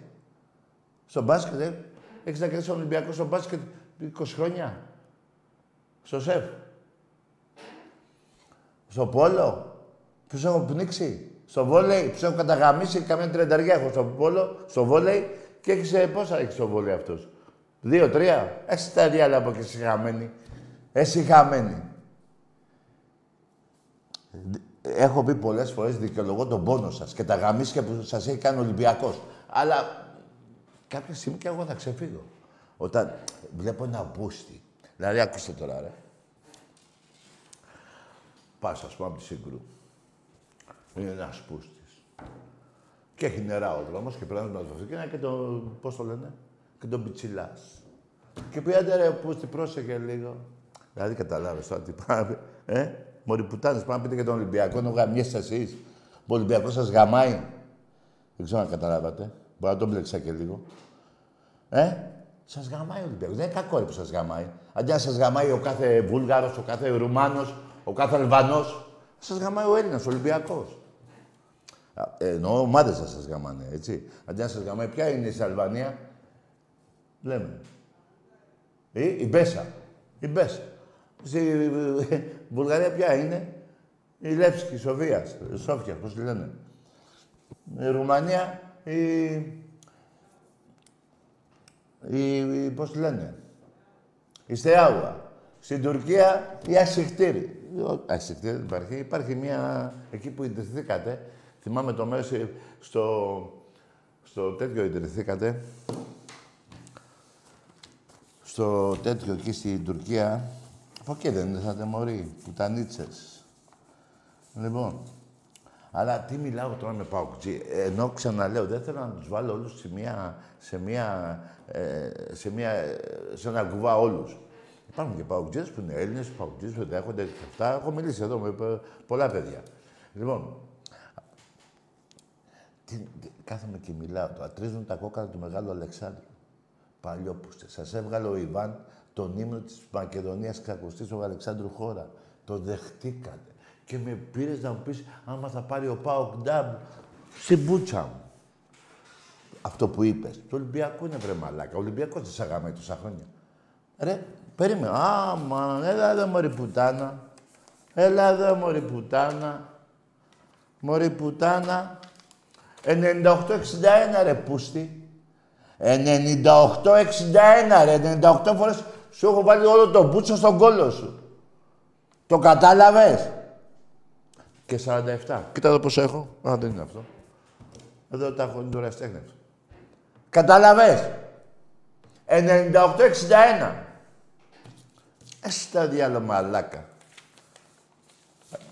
A: Στο μπάσκετ, ε. Έχεις να κερδίσει τον Ολυμπιακό στο μπάσκετ 20 χρόνια. Στο σεφ. Στο πόλο. Ποιος έχω πνίξει; Στο βόλεϊ. Ποιος έχω καταγαμίσει; Καμιά τριανταριά έχω στο πόλο. Στο βόλεϊ. Και έχεις, ε, πόσα έχεις στο βόλεϊ αυτός; Δύο, τρία; Εσύ τα διάλα από και εσύ χαμένη. Εσύ χαμένη. Έχω πει πολλές φορές δικαιολογώ τον πόνο σας και τα γαμίσια που σας έχει κάνει ο Ολυμπιακός. Αλλά κάποια στιγμή και εγώ θα ξεφύγω. Όταν βλέπω ένα μπούστι. Δηλαδή, ακούστε τώρα, ρε. Πας, ας πούμε, από τη Σύγκρου. Είναι ένας πούστης. Και έχει νερά ο δρόμος και περνάς με το αυτοκίνητο και το, πώς το λένε, και τον πιτσιλάς. Και πήγατε ρε πούστη, πρόσεχε λίγο. Δηλαδή, καταλάβες τώρα τι πάμε, ε; Μωρή πουτάνες, πάμε να πείτε και τον Ολυμπιακό, να γαμιέσαι εσείς. Ο Ολυμπιακός σας γαμάει. Δεν ξέρω αν καταλάβατε. Μπορεί να τον μπλέξα και λίγο. Ε, σας γαμάει ο Ολυμπιακός. Δεν είναι κακό ρε, που σας γαμάει. Αντί να σας γαμάει ο κάθε Βούλγαρος, ο κάθε Ρουμάνος, ο κάθε Αλβανός, σας γαμάει ο Έλληνας, ο Ολυμπιακός. Ε, εννοώ ομάδες θα σας γαμάνε, έτσι. Αντί να σας γαμάει, ποια είναι η Αλβανία, λέμε. Ή η Μπέσα. Η Μπέσα. Στη Βουλγαρία ποια είναι, η Λεύσκη, η Σοφία. Σόφια, πώς τη λένε. Η Ρουμανία, η η, η, πώς τη λένε, η Στεάουα. Στην Τουρκία η Ασιχτήρη. Ασιχτήρη δεν υπάρχει. Υπάρχει μια, εκεί που ιδρυθήκατε, θυμάμαι το μέρος ε, στο, στο τέτοιο ιδρυθήκατε, στο τέτοιο εκεί στην Τουρκία, από εκεί δεν ήρθατε μωροί, πουτανίτσες. Λοιπόν, αλλά τι μιλάω τώρα με παοκτζή. Ενώ ξαναλέω, δεν θέλω να τους βάλω όλους σε μια, σε μια, ε, σε μια, σε ένα κουβά όλους. Υπάρχουν και παοκτζές που είναι Έλληνες, παοκτζές που δέχονται και αυτά. Έχω μιλήσει εδώ με πο- πολλά παιδιά. Λοιπόν, τι, τι, κάθομαι και μιλάω τώρα. Τρίζουν τα κόκκαλα του Μεγάλου Αλεξάνδρου. Παλιόπουστε. Σας έβγαλε ο Ιβάν τον ύμνο της Μακεδονίας Κακοστής ο Αλεξάνδρου Χώρα. Το δεχτήκατε. Και με πήρες να μου πεις άμα θα πάρει ο Πάοκ Ντάμπ στην μπούτσα μου. Αυτό που είπες. Το Ολυμπιακό είναι βρε μαλάκα. Ο Ολυμπιακός δεν σ' αγαμάει τόσα χρόνια. Ρε, περίμενε. Άμα, έλα εδώ μωρή πουτάνα. Έλα εδώ μωρή πουτάνα. Μωρή πουτάνα. 98-61 ρε πούστη. 98-61 ρε. 98 φορές σου έχω βάλει όλο το μπούτσο στον κόλο σου. Το κατάλαβες; Και 47. Κοίτα εδώ πώς έχω. Α, δεν είναι αυτό. Εδώ τα έχω, είναι το ρευστέχνη αυτό. Κατάλαβες; 98-61. Εσύ τα διάλο μαλάκα.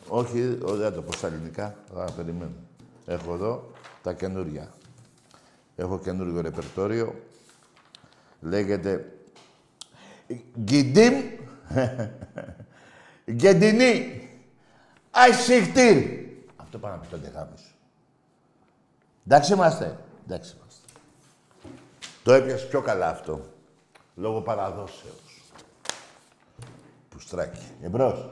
A: Όχι, ο, δεν θα το πω στα ελληνικά. Α, περιμένω. Έχω εδώ τα καινούρια. Έχω καινούριο ρεπερτόριο. Λέγεται Γκιντίμ Γκεντινή Αϊσιχτήρ. Αυτό πάνω από το δεγάμι σου. Εντάξει είμαστε. Εντάξει είμαστε. Το έπιασε πιο καλά αυτό. Λόγω παραδόσεως. Πουστράκι. Εμπρός.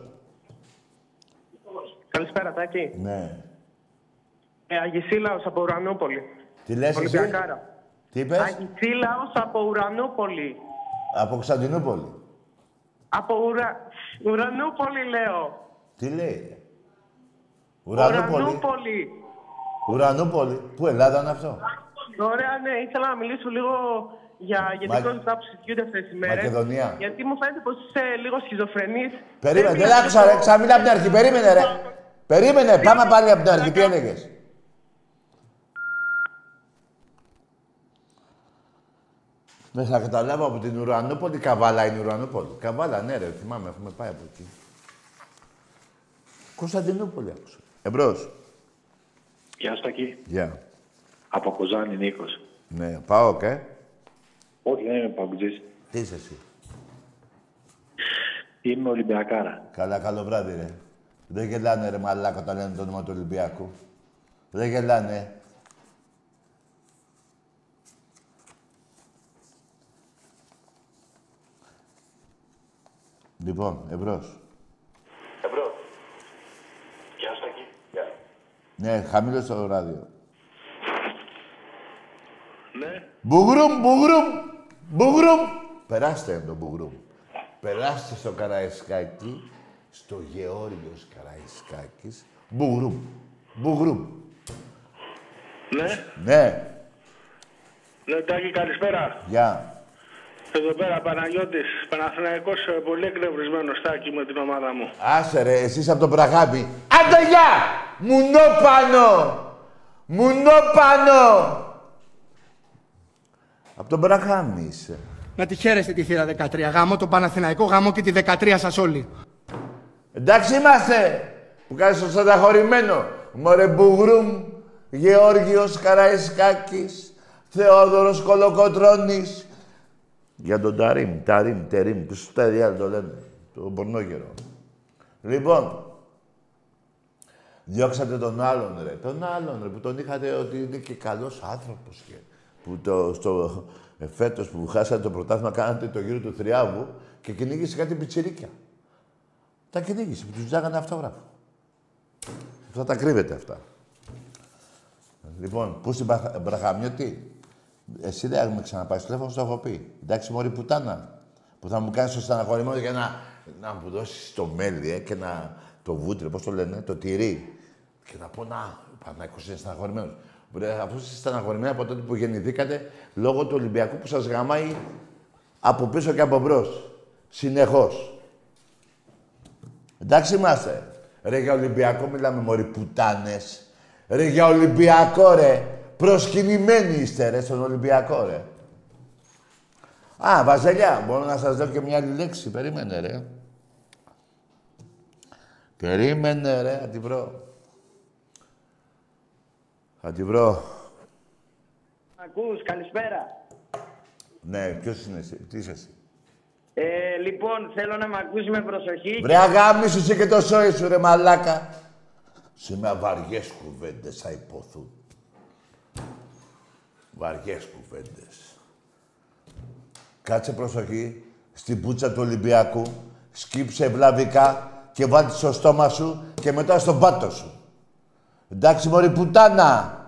F: Καλησπέρα, Τάκη.
A: Ναι.
F: Ε, Αγισίλαος από Ουρανούπολη.
A: Τι λες εσύ;
F: Ολυμπιακάρα.
A: Τι είπες;
F: Αγισίλαος από Ουρανούπολη.
A: Από Κωνσταντινούπολη.
F: Από Ουρα... Ουρανούπολη, λέω.
A: Τι λέει. Ουρανούπολη.
F: Ουρανούπολη.
A: Ουρανούπολη. Πού Ελλάδα είναι αυτό;
F: Ωραία, ναι, ήθελα να μιλήσω λίγο για γενικό
A: Μα-
F: λεπτά που συζητιούνται αυτές τις μέρες.
A: Μακεδονία.
F: Γιατί μου φαίνεται πως είσαι λίγος σχιζοφρενής.
A: Περίμενε, δεν άκουσα ρε, ξαμίλα από την αρχή, περίμενε ρε. Περίμενε, πάμε πάλι από την αρχή, τι έλεγες; Δεν θα καταλάβω από την Ουρανούπολη, Καβάλα είναι η Ουρανούπολη. Καβάλα, ναι ρε, θυμάμαι, έχουμε πάει από εκεί. Κωνσταντινούπολη άκουσα. Εμπρός.
I: Γεια σου Τακί.
A: Γεια.
I: Από Κοζάνη Νίκος.
A: Ναι, πάω και.
I: Όχι, δεν είμαι παγκοτζής.
A: Τι είσαι εσύ;
I: Είμαι Ολυμπιακάρα.
A: Καλά, καλό βράδυ, ρε. Δεν γελάνε, ρε μαλάκα, όταν λένε το όνομα του Ολυμπιακού. Δεν γελάνε. Λοιπόν, εμπρός.
I: Εμπρός. Γεια σου Τακί. Γεια.
A: Ναι, χαμήλωσε το ράδιο.
I: Ναι.
A: Μπουγρούμ, μπουγρούμ, μπουγρούμ. Περάστε τον μπουγρούμ. Περάστε στο Καραϊσκάκι, στο Γεώργιος Καραϊσκάκης. Μπουγρούμ, μπουγρούμ.
I: Ναι.
A: Ναι,
I: Ναι, Τάκη, καλησπέρα.
A: γεια.
I: Εδώ πέρα Παναγιώτης, Παναθηναϊκός, ε, πολύ εκνευρισμένος Τάκη με την ομάδα μου.
A: Άσε ρε, εσείς από τον Πραγάμι. Άντε γεια! Μουνό πάνω! Μουνό πάνω! Από τον Πραγάμι είσαι.
J: Να τη χαίρεστε τη θύρα 13. Γάμο το Παναθηναϊκό, γάμο και τη 13 σας όλοι.
A: Εντάξει είμαστε! Που κάνεις το στεναχωρημένο. Μωρέ Μπουγρούμ, Γεώργιος Καραϊσκάκης, Θεόδωρος Κολοκοτρώνης. Για τον Ταρίμ, Ταρίμ, Τερίμ, τους τα διάλογο το λένε. Το πορνόγερο. Λοιπόν, διώξατε τον άλλον ρε. Τον άλλον ρε, που τον είχατε ότι είναι και καλός άνθρωπος. Και, που το, στο, ε, φέτος που χάσατε το πρωτάθλημα κάνατε το γύρο του Θριάβου και κυνήγησε κάτι πιτσιρίκια. Τα κυνήγησε, που τους ζάγανε αυτόγραφο. Αυτά τα κρύβετε αυτά. Λοιπόν, πού στην Μπραχα- Μπραχαμιώτη, εσύ δεν με ξαναπάει στο τηλέφωνο, σου το έχω πει. Εντάξει, μωρή πουτάνα. Που θα μου κάνεις το στεναχωρημένο για να, να μου δώσεις το μέλι ε, και να, το βούτυρο, πώς το λένε, το τυρί. Και να πω, να, ο Παναγιώτης είναι στεναχωρημένος. Βρε, αφού είστε στεναχωρημένοι από τότε που γεννηθήκατε, λόγω του Ολυμπιακού που σας γαμάει από πίσω και από μπρος. Συνεχώς. Εντάξει είμαστε. Ρε για Ολυμπιακό μιλάμε μωρί πουτάνες. Ρε για Ολυμπιακό ρε. Προσκυνημένοι είστε ρε στον Ολυμπιακό ρε. Α, Βαζελιά, μπορώ να σας δω και μια άλλη λέξη. Περίμενε ρε. Περίμενε ρε, θα τη βρω. Θα τη βρω.
K: Ακούς, καλησπέρα.
A: Ναι, ποιος είναι εσύ, τι είσαι εσύ.
K: Ε, λοιπόν, θέλω να με ακούσει με προσοχή.
A: Βρε αγάμισου εσύ και το σόι σου ρε μαλάκα. Σήμερα βαριές κουβέντες θα υποθούν. Βαριές κουβέντες. Κάτσε προσοχή στην πουτσα του Ολυμπιακού, σκύψε ευλαβικά και βάλτε στο στόμα σου και μετά στον πάτο σου. Εντάξει μωρή πουτάνα.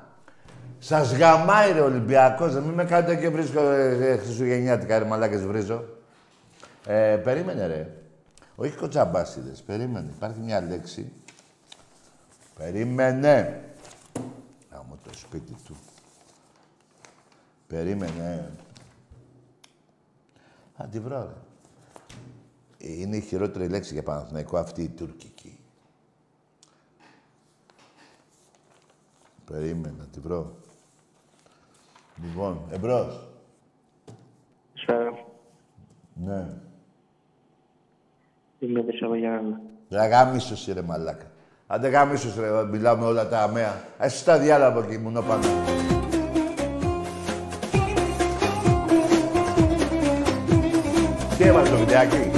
A: Σας γαμάει ρε Ολυμπιακός, δεν μην με κάνετε και βρίσκω ε, ε, Χριστουγεννιάτικα ρε μαλάκες βρίζω. Ε, περίμενε ρε. Όχι κοτσαμπάσιδες, περίμενε. Υπάρχει μια λέξη. Περίμενε. Γάμο το σπίτι του. Περίμενε. Θα τη βρω, ρε. Είναι η χειρότερη λέξη για Παναθηναϊκό αυτή η τουρκική. Περίμενε, να τη βρω. Λοιπόν, εμπρός.
K: Καλησπέρα.
A: Ναι.
K: Είμαι ο Δεσσαγωγιάννα.
A: Ρε γάμισος ρε μαλάκα. Άντε γάμισος ρε, μιλάμε όλα τα αμαία. Εσύ τα διάλα από εκεί, μουνό πάνω. Τι έβαλε το βιντεάκι.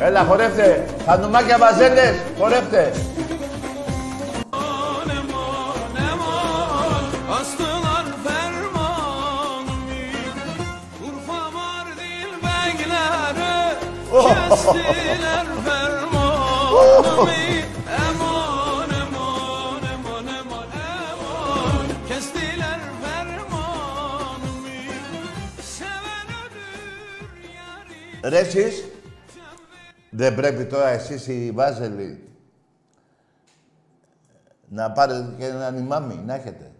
A: Έλα, χορεύτε. Χανουμάκια βαζέλες, χορεύτε.
B: Astılar fermanımı Urfa Mardin beyleri Kestiler fermanımı
A: Ρε εσείς, δεν πρέπει τώρα εσείς οι Βάζελοι να πάρετε και έναν ημάμι, να έχετε.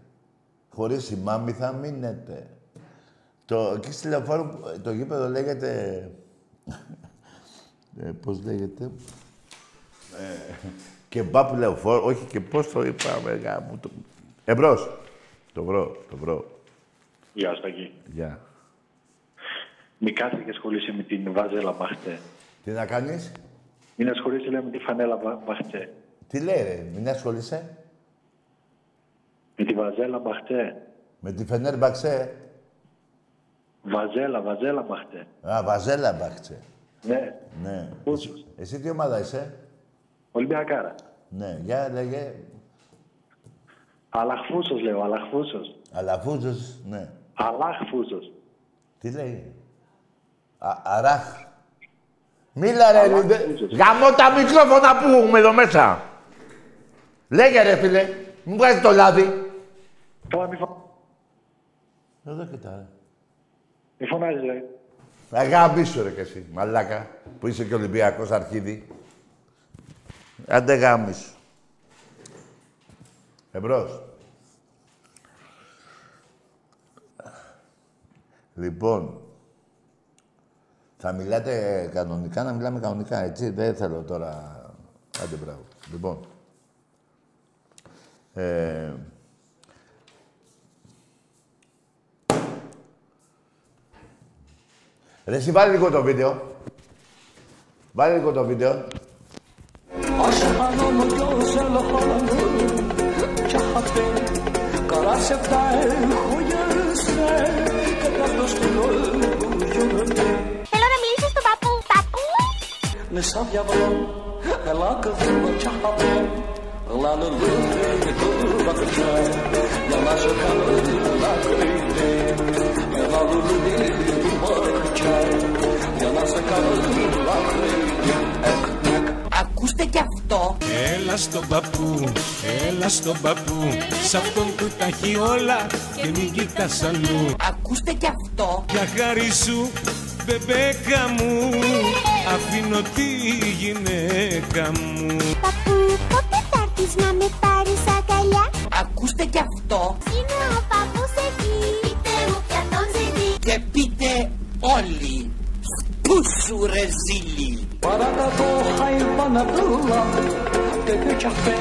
A: Χωρίς η μάμη θα μείνετε. Το, εκεί στη λεωφόρο, το γήπεδο λέγεται... ε, πώς λέγεται... Ε, και μπαπ λεωφόρο, όχι και πώς το είπαμε, γάμο, το... Εμπρός. Το βρω, το βρω.
L: Γεια σου, Τάκη.
A: Γεια.
L: Μην κάθεσαι και ασχολείσαι με την βαζέλα Μπαχτσέ.
A: Τι να κάνεις,
L: Μην ασχολείσαι, λέει, με τη φανέλα Μπα- Μπαχτσέ.
A: τι λέει ρε, μην ασχολείσαι;
L: Με τη βαζέλα Μπαχτσέ.
A: Με τη Φενέρ Μπαξέ.
L: Βαζέλα, βαζέλα Μπαχτσέ.
A: Α, Βαζέλα Μπαξέ.
L: Ναι,
A: Ναι. Εσύ, εσύ τι ομάδα είσαι;
L: Ολυμπιακάρα.
A: Ναι, για λέγε.
L: Αλαχφούσος, λέω, αλαχφούσος.
A: Αλαφούζος, ναι.
L: Αλαχφούσος.
A: Τι λέει; Α, αράχ. Μίλα ρε, λιδε. Γαμώ τα μικρόφωνα που έχουμε εδώ μέσα. Λέγε ρε φίλε. Μου βγάζει το λάδι.
L: Τώρα μη, φω...
A: Εδώ κοιτά ρε.
L: μη φωνάζεις, λέει.
A: Αγάπη σου ρε κι εσύ, μαλάκα, που είσαι και Ολυμπιακός αρχίδι. Άντε γάμι σου. Εμπρός. Λοιπόν, θα μιλάτε κανονικά, να μιλάμε κανονικά, έτσι. Δεν θέλω τώρα... Άντε μπράβο. Λοιπόν. Ε, Ρε, εσύ βάλε λίγο το βίντεο. Βάλε λίγο το βίντεο.
D: Aşkım gözel hanım Çahatı Kara sevdayı Nisa yavrum Ela kızım çahatı Lanı lütfi bakıca Yana şakanı lakriydi Yana lütfi bakıca Yana şakanı lakriydi
E: Ακούστε κι αυτό. Έλα στον παππού, έλα στον παππού. Σ' αυτόν που τα έχει όλα και μην κοιτάς αλλού.
C: Ακούστε κι αυτό.
E: Για χάρη σου, μπεμπέκα μου, αφήνω τη γυναίκα μου.
C: Παππού, πότε θα έρθεις να με πάρεις αγκαλιά;
E: Ακούστε κι αυτό.
C: Είναι ο παππούς εκεί. Πείτε μου ποια τον ζητεί.
E: Και πείτε όλοι, πού σου ρε ζήλι;
D: Parada do hayvanatla Dede kahve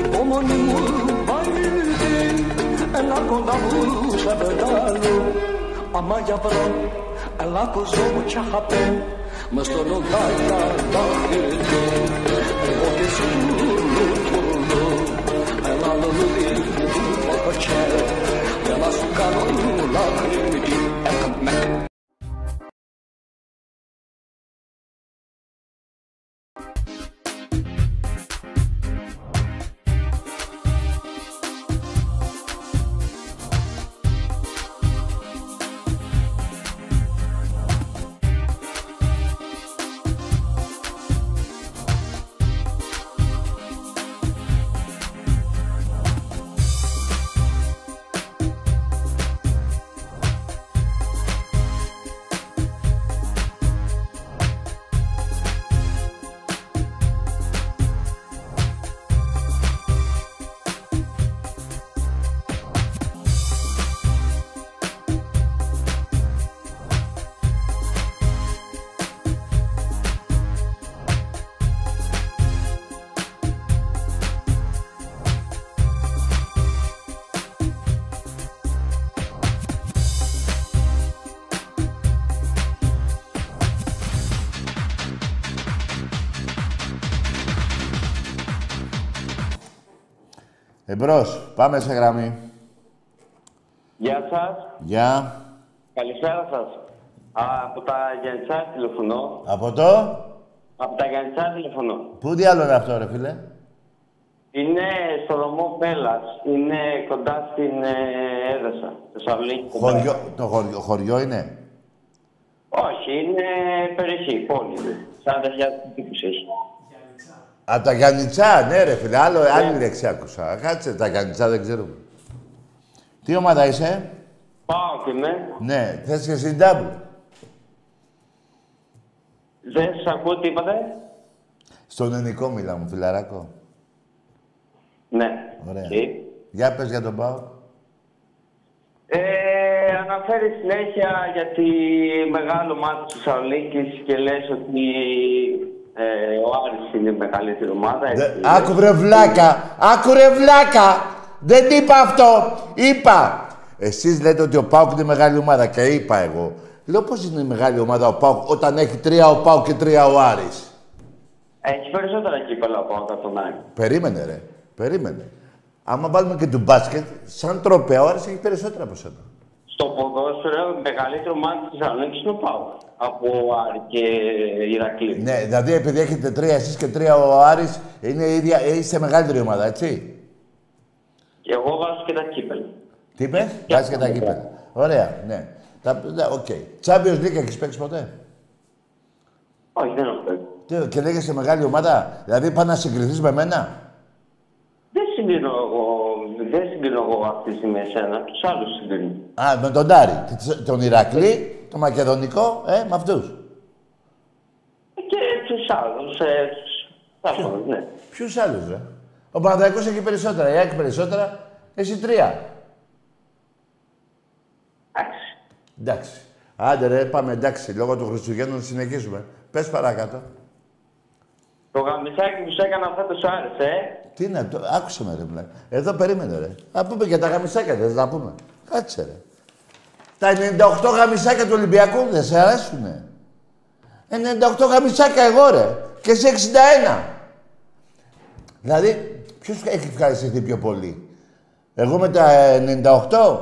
D: Epomonimo bayıldı Ela kondamu sebedalu Ama yavrum ela gozou o chapéu, mas tornou gaita da rede. Porque se tudo tornou, ela não me livrou do papo-chéu, ela sucarou no lacrimidinho, é como é que
A: Εμπρός. Πάμε σε γραμμή.
G: Γεια σας.
A: Γεια.
G: Καλησπέρα σας. Α, από τα Γιάννητσά τηλεφωνώ.
A: Από το...
G: Από τα Γιάννητσά τηλεφωνώ.
A: Πού διάλογο είναι αυτό, ρε φίλε;
G: Είναι στο νομό Πέλλας. Είναι κοντά στην ε, Έδεσα. Θεσσαλονίκη. κοντά.
A: Χωριό, το χωριό, χωριό είναι;
G: Όχι, είναι περιοχή, πόλη. 40.000 τύπους έχει.
A: Α, τα Γιάννητσά, ναι ρε φίλε. Άλλο, άλλη λέξη άκουσα. Κάτσε, τα Γιάννητσά δεν ξέρουμε. Τι ομάδα είσαι;
G: Πάω και με.
A: Ναι, θες και στην double.
G: Δεν σας ακούω τι είπατε.
A: Στον ελληνικό μιλά μου, φιλαράκο.
G: Ναι.
A: Ωραία.
G: Τι.
A: Για πες για τον Πάο.
G: Ε, αναφέρει συνέχεια για τη μεγάλη ομάδα της Θεσσαλονίκης και λες ότι ε, ο Άρης είναι η μεγαλύτερη ομάδα. έτσι.
A: Άκου βρε βλάκα, άκου ρε βλάκα. Δεν είπα αυτό. Είπα. Εσείς λέτε ότι ο Πάουκ είναι μεγάλη ομάδα και είπα εγώ. Λέω πώς είναι η μεγάλη ομάδα ο Πάουκ όταν έχει τρία ο Πάουκ και τρία ο Άρης;
G: Έχει περισσότερα κύπελα από από τον Άρη.
A: Περίμενε ρε. Περίμενε. Άμα βάλουμε και του μπάσκετ, σαν τροπέα ο Άρης έχει περισσότερα από σένα.
G: Στο ποδόσφαιρο, η μεγαλύτερη ομάδα της Θεσσαλονίκης είναι ο Πάου. Από Άρη και Ηρακλή.
A: Ναι, δηλαδή επειδή έχετε τρία εσείς και τρία ο Άρης, είναι η ίδια, ε, είστε μεγαλύτερη ομάδα, έτσι;
G: Και εγώ βάζω και τα κύπελα.
A: Τι είπες, βάζεις και τα κύπελα. Ωραία, ναι. Τα, ναι, ok. Champions League έχεις παίξει ποτέ;
G: Όχι, δεν έχω παίξει.
A: Τι, και λέγεσαι μεγάλη ομάδα; Δηλαδή πάνε να συγκριθείς με μένα;
G: Δεν συγκρίνω εγώ, δεν συγκρίνω εγώ αυτή τη στιγμή εσένα, τους άλλους συγκρίνω.
A: Α, με τον Τάρι. Τι- Τον Ηρακλή, τον Μακεδονικό, ε, με αυτούς.
G: Και τους άλλους, ε, τους... Ποιο; Ναι.
A: Ποιους άλλους, ρε. Ο Παναδιακός έχει περισσότερα, η Άκη περισσότερα, εσύ τρία.
G: Εντάξει.
A: Εντάξει. Άντε ρε, πάμε εντάξει. Λόγω του Χριστουγέννων συνεχίζουμε. Πες παρακάτω.
G: Το γαμισάκι που σου έκανα αυτό σου άρεσε, ε;
A: Τι είναι, το, άκουσε με ρε πλάκα. Εδώ περίμενε ρε. Να πούμε και τα γαμισάκια, δεν θα τα πούμε. Κάτσε ρε. Τα 98 γαμισάκια του Ολυμπιακού δεν σε αρέσουνε. 98 γαμισάκια εγώ ρε. Και σε 61. Δηλαδή, ποιος έχει ευχαριστηθεί πιο πολύ; Εγώ με τα 98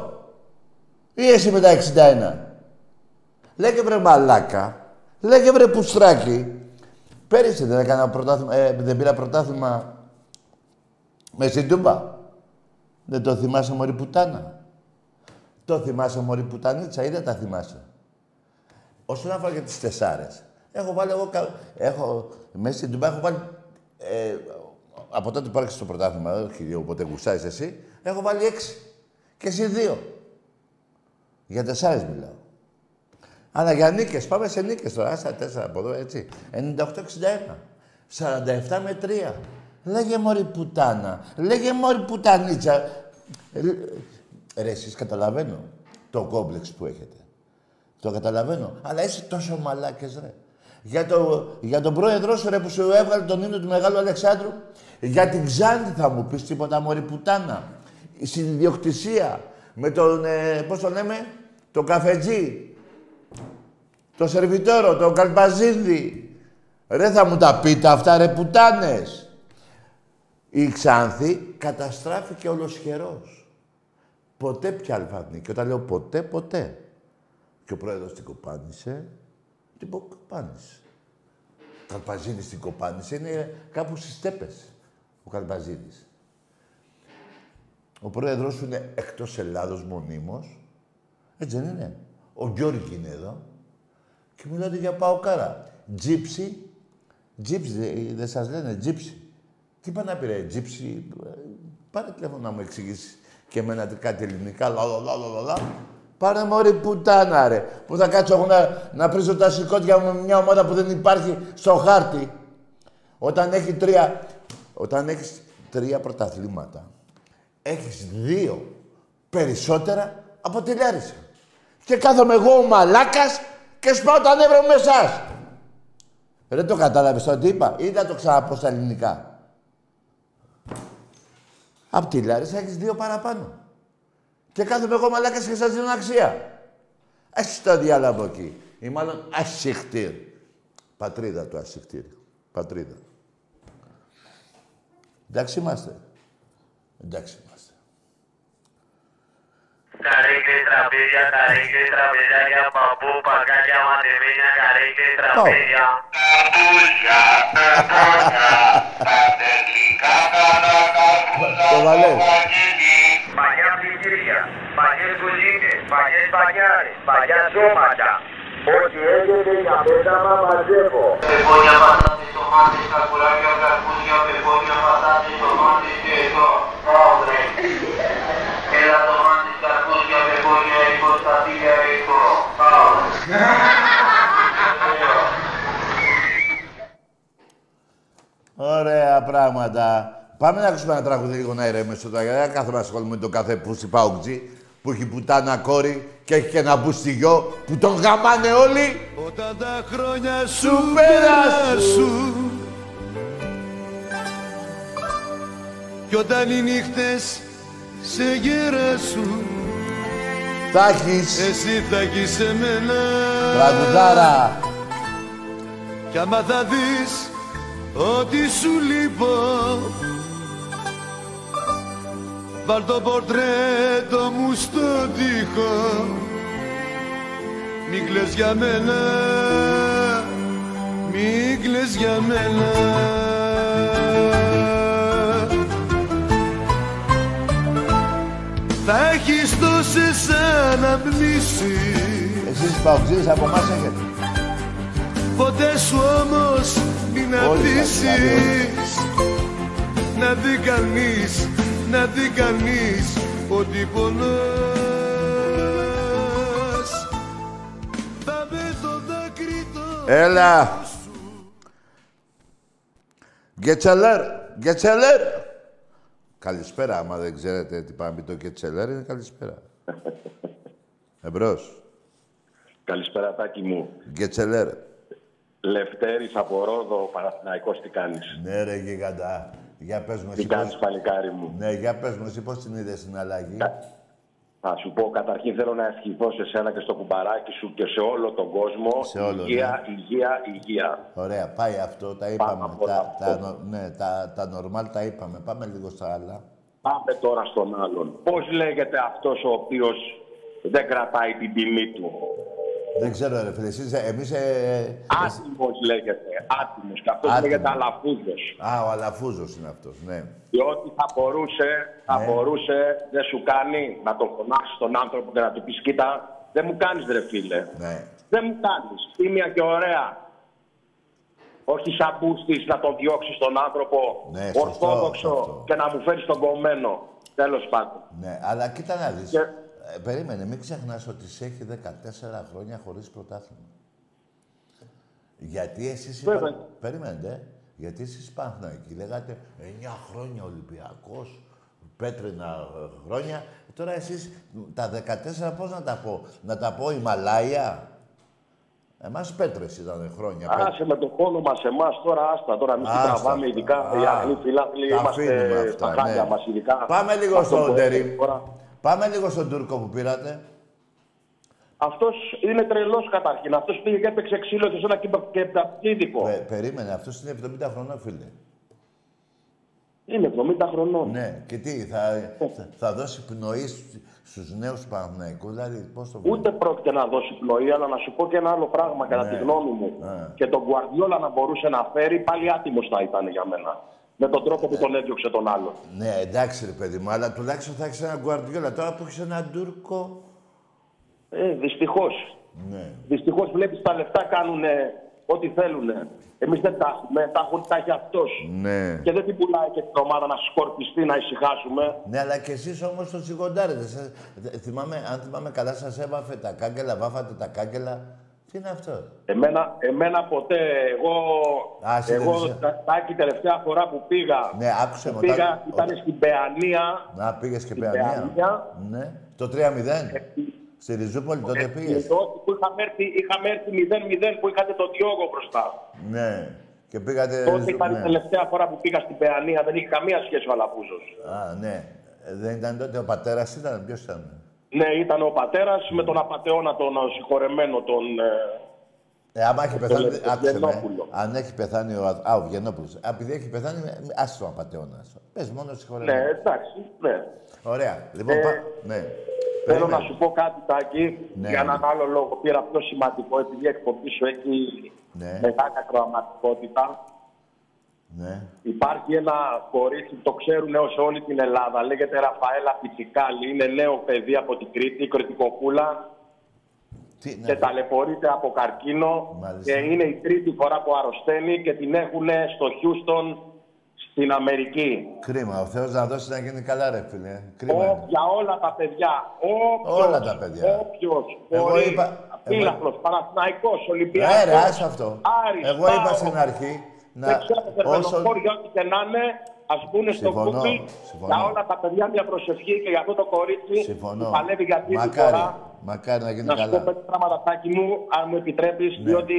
A: ή εσύ με τα 61. Λέγε βρε μαλάκα. Λέγε βρε πουστράκι. Πέρυσι δεν έκανα πρωτάθλημα, ε, δεν πήρα πρωτάθλημα με στην Τούμπα. Δεν το θυμάσαι μωρή πουτάνα. Το θυμάσαι μωρή πουτανίτσα ή δεν τα θυμάσαι. Όσον αφορά για τις τεσσάρες. Έχω βάλει εγώ... κα- Έχω... Μέσα στην Τούμπα έχω βάλει... Ε, από τότε που άρχισε το πρωτάθλημα, όχι όποτε γουσάρεις εσύ, έχω βάλει έξι. Και εσύ δύο. Για τεσσάρες μιλάω. Αλλά για νίκες, πάμε σε νίκες τώρα. Άστα τέσσερα από εδώ, έτσι. 98-61. 47 με 3. Λέγε μωρή πουτάνα. Λέγε μωρή πουτανίτσα. Ε, Ρε, εσείς καταλαβαίνω το κόμπλεξ που έχετε. Το καταλαβαίνω. Αλλά είσαι τόσο μαλάκες, ρε. Για, το, για τον πρόεδρό σου, ρε, που σου έβγαλε τον ίνο του Μεγάλου Αλεξάνδρου. Για την Ξάντη θα μου πεις τίποτα, μωρή πουτάνα. Στην ιδιοκτησία. Με τον, ε, πώς το λέμε, τον καφετζή. Το σερβιτόρο, τον καλπαζίδι. Ρε θα μου τα πείτε αυτά ρε πουτάνες. Η Ξάνθη καταστράφηκε ολοσχερός. Ποτέ πια αλφαθνή. Και όταν λέω ποτέ, ποτέ. Και ο πρόεδρος την κοπάνισε, την πο- κοπάνισε. Ο Καλπαζίδης την κοπάνισε, είναι κάπου στις στέπες ο Καλπαζίδης. Ο πρόεδρος σου είναι εκτός Ελλάδος μονίμως. Έτσι δεν είναι. Ο Γιώργη είναι εδώ. Και μιλάτε για παοκάρα. Τζίψι. Τζίψι, δε- δεν σας λένε τζίψι. Τι πάει να πει ρε, τζίψι. ε, Πάρε τηλέφωνο να μου εξηγήσεις και εμένα τι- κάτι ελληνικά. Λα, λα, λα, λα, λα, λα. Πάρε μωρή πουτάνα ρε. Που θα κάτσω εγώ να, να πρίζω τα σηκώτια μου με μια ομάδα που δεν υπάρχει στο χάρτη. Όταν έχει τρία, όταν έχεις τρία πρωταθλήματα, έχεις δύο περισσότερα από τη Λάρισα. Και κάθομαι εγώ ο μαλάκας και σπάω τα νεύρα μου με εσάς. Δεν το κατάλαβες το τι είπα ή θα το ξαναπώ στα ελληνικά. Απ' τη Λάρισα έχεις δύο παραπάνω. Και κάθομαι εγώ μαλάκας και σας δίνω αξία. Έχει το διάλογο από εκεί. Ή μάλλον ασυχτήρ. Πατρίδα του ασυχτήρ. Πατρίδα. Εντάξει είμαστε. Εντάξει είμαστε.
M: que trapedia, que papu, pa' que τομάτες, καρπούζια, πεπόνια, έχω στα τίγια, έχω. Παύλε.
A: Ωραία πράγματα. Πάμε να ακούσουμε ένα τραγούδι λίγο να ηρεμήσω τώρα. γιατί Δεν κάθομαι να ασχολούμαι με τον κάθε πούσι παουτζή. που έχει πουτάνα κόρη και έχει και ένα μπουστιγιό που τον γαμάνε όλοι.
B: Όταν τα χρόνια σου
A: Σου
B: περάσουν Κι όταν οι νύχτες σε γεράσουν
A: Θα έχεις
B: Εσύ θα έχεις εμένα
A: τραγουδάρα.
B: Κι άμα θα δεις ότι σου λείπω Βάλ το πορτρέτο μου στο τοίχο. Μην κλαις για μένα Μην κλαις για μένα. Θα έχεις τόσες αναμνήσεις
A: Εσείς παουτζίδες από εμάς έχετε.
B: Ποτέ σου όμως μην
A: Όλοι
B: αφήσεις Να δει κανείς, να δει κανείς ότι πονάς Θα με το δάκρυ το
A: Έλα. Γκετσελέρ, Γκετσελέρ. Καλησπέρα, άμα δεν ξέρετε τι πάμε το Γκετσελέρ, είναι καλησπέρα. Εμπρός.
N: Καλησπέρα, Τάκη μου.
A: Γκετσελέρ.
N: Λευτέρης από Ρόδο, Παναθηναϊκός, τι κάνεις;
A: Ναι ρε γίγαντα. Για πες μου
N: Τι
A: εσύ
N: κάνεις,
A: πώς...
N: παλικάρι μου;
A: Ναι, για πες μου εσύ πώς την είδες την αλλαγή.
N: Θα σου πω, καταρχήν θέλω να ευχηθώ σε σένα και στο κουμπαράκι σου και σε όλο τον κόσμο.
A: Σε όλο,
N: υγεία, υγεία, υγεία.
A: Ωραία, πάει αυτό, τα είπαμε. Τα, τα, νο- ναι, τα, τα normal τα είπαμε. Πάμε λίγο στα άλλα.
N: Πάμε τώρα στον άλλον. Πώς λέγεται αυτός ο οποίος δεν κρατάει την τιμή του;
A: Δεν ξέρω ρε φίλε, εσείς, εμείς... Ε,
N: Άτιμος λέγεται. Άτιμος. Και αυτός
A: Άτιμος.
N: λέγεται αλαφούζος.
A: Α, ο Αλαφούζος είναι αυτός, ναι.
N: Διότι θα μπορούσε, θα
A: Ναι.
N: μπορούσε, δεν σου κάνει να τον φωνάξεις τον άνθρωπο και να του πεις: Κοίτα, δεν μου κάνεις ρε φίλε.
A: Ναι.
N: Δεν μου κάνεις. Τίμια και ωραία. Όχι σαν μπούστης να τον διώξεις τον άνθρωπο
A: Ναι, σωστό,
N: ορθόδοξο
A: σωστό.
N: και να μου φέρεις τον κομμένο. Τέλος πάντων.
A: Ναι, αλλά κοίτα να δεις.
N: Και-
A: Ε, περίμενε, μην ξεχνάς ότι σε έχει 14 χρόνια χωρίς πρωτάθλημα. Γιατί εσείς... είπα-
N: Βέβαια.
A: Περιμένετε. Γιατί εσείς Παναθηναϊκοί λέγατε 9 χρόνια Ολυμπιακός, πέτρινα ε, χρόνια. Τώρα εσείς τα 14 πώς να τα πω; Να τα πω Ιμαλάια. Εμάς πέτρες ήταν χρόνια. πέ-
N: Άσε με το πόνο μας εμάς τώρα, άστα τώρα. Μην
A: Άστα.
N: τραβάμε, ειδικά
A: Α,
N: οι αγνοί φιλάθλοι.
A: τα αφήνουμε
N: Είμαστε
A: αυτά,
N: στα χάλια
A: ναι.
N: μας, ειδικά.
A: Πάμε λίγο
N: Αυτό
A: στον
N: που
A: Τερίμ.
N: έγινε τώρα.
A: Πάμε λίγο στον Τούρκο που πήρατε.
N: Αυτός είναι τρελός καταρχήν. Αυτός πήγε και έπαιξε ξύλο σε ένα κεπταπίδικο.
A: Πε- περίμενε, αυτός είναι 70 χρονών, φίλε.
N: Είναι 70 χρονών.
A: Ναι, και τι, θα, θα, θα δώσει πνοή στου- στους νέους Παναθηναϊκούς, δηλαδή πώς το βλέπεις;
N: Ούτε πρόκειται να δώσει πνοή, αλλά να σου πω και ένα άλλο πράγμα κατά
A: Ναι.
N: τη γνώμη μου.
A: Ναι.
N: Και τον Guardiola να μπορούσε να φέρει, πάλι άτιμος θα ήταν για μένα. Με τον τρόπο που τον έδιωξε τον άλλο.
A: Ναι, εντάξει ρε παιδί μου, αλλά τουλάχιστον θα έχεις ένα Γκουαρδιόλα. Τώρα που έχεις έναν Τούρκο...
N: Ε, Δυστυχώς.
A: Ναι.
N: Δυστυχώς βλέπεις τα λεφτά κάνουν ό,τι θέλουν. Εμείς δεν τα έχουμε, τα, έχουν, τα έχει αυτός.
A: Ναι.
N: Και δεν την πουλάει και την ομάδα να σκορπιστεί, να ησυχάσουμε.
A: Ναι, αλλά και εσείς όμως τον σιγοντάρετε. Σας- δε- θυμάμαι, αν θυμάμαι καλά, σας έβαφε τα κάγκελα, βάφατε τα κάγκελα. Τι είναι αυτό.
N: Εμένα, εμένα ποτέ, εγώ,
A: Α, εσύ δεν
N: εγώ
A: είσαι.
N: τα- τάκη τελευταία φορά που πήγα,
A: Ναι, άκουσε
N: που
A: με.
N: πήγα
A: όταν-
N: ήταν στην Παιανία,
A: Να πήγες και
N: στην
A: Παιανία.
N: Παιανία,
A: Ναι. Το 3-0. Στη Ριζούπολη τότε
N: ε,
A: πήγες.
N: τότε που είχαμε έρθει, είχαμε έρθει 0-0 που είχατε τον Διόγκο μπροστά.
A: Ναι. Και πήγατε...
N: Τότε ήταν η
A: ναι.
N: τελευταία φορά που πήγα στην Παιανία, δεν είχε καμία σχέση ο Αλαφούζος.
A: Α, ναι. Ε, Δεν ήταν τότε ο πατέρας ήταν, ποιος ήταν.
N: Ναι, ήταν ο πατέρας με τον απαταιώνα τον ε, συγχωρεμένο τον. ε,
A: Ε, άμα έχει πεθάνει,
N: τον
A: άκουσε με,
N: Γενόπουλο.
A: αν έχει πεθάνει ο, Α, ο Βγενόπουλος, Α, επειδή έχει πεθάνει, ε, άσε τον απατεώνας. Πες μόνο
N: Ναι,
A: συγχωρεμένο.
N: εντάξει, ναι.
A: Ωραία. Λοιπόν,
N: Ε,
A: πα... ναι.
N: Θέλω
A: Περίμενε.
N: να σου πω κάτι, Τάκη,
A: Ναι.
N: για έναν άλλο λόγο. Πήρα πιο σημαντικό, επειδή η εκπομπή σου έχει
A: Ναι.
N: μεγάλη ακροαματικότητα.
A: Ναι.
N: Υπάρχει ένα κορίτσι, το ξέρουν ω όλη την Ελλάδα. Λέγεται Ραφαέλα Πιτσικάλη. Είναι νέο παιδί από την Κρήτη, κριτικοπούλα.
A: Τι, ναι.
N: Και ταλαιπωρείται από καρκίνο.
A: Μάλιστα.
N: Και είναι η τρίτη φορά που αρρωσταίνει και την έχουν στο Χιούστον στην Αμερική.
A: Κρίμα. Ο Θεός να δώσει να γίνει καλά, ρε φίλε. Κρίμα.
N: Ό,
A: είναι.
N: για όλα τα παιδιά. Όποιος,
A: Όλα τα παιδιά.
N: Όποιος
A: Εγώ
N: μπορεί,
A: είπα-
N: Φίλαθλος, Παναθηναϊκός, Ολυμπιακός,
A: Ε, ρε, άσε αυτό.
N: Άρης,
A: Εγώ είπα
N: ΠΑΟΚ,
A: στην αρχή να...
N: δεν ξέρω,
A: όσο...
N: Θερμενοχώρια, ό,τι και να είναι, ας μπουν στο
A: Συμφωνώ,
N: Google
A: συμφωνώ.
N: για όλα τα παιδιά μια προσευχή και για αυτό το κορίτσι
A: Συμφωνώ.
N: που παλεύει για τρίτη
A: Μακάρι,
N: φορά.
A: μακάρι να γίνει
N: Να σου πω
A: καλά. Ναι.
N: πέντε πράγματα, Τάκη μου, αν μου επιτρέπεις, διότι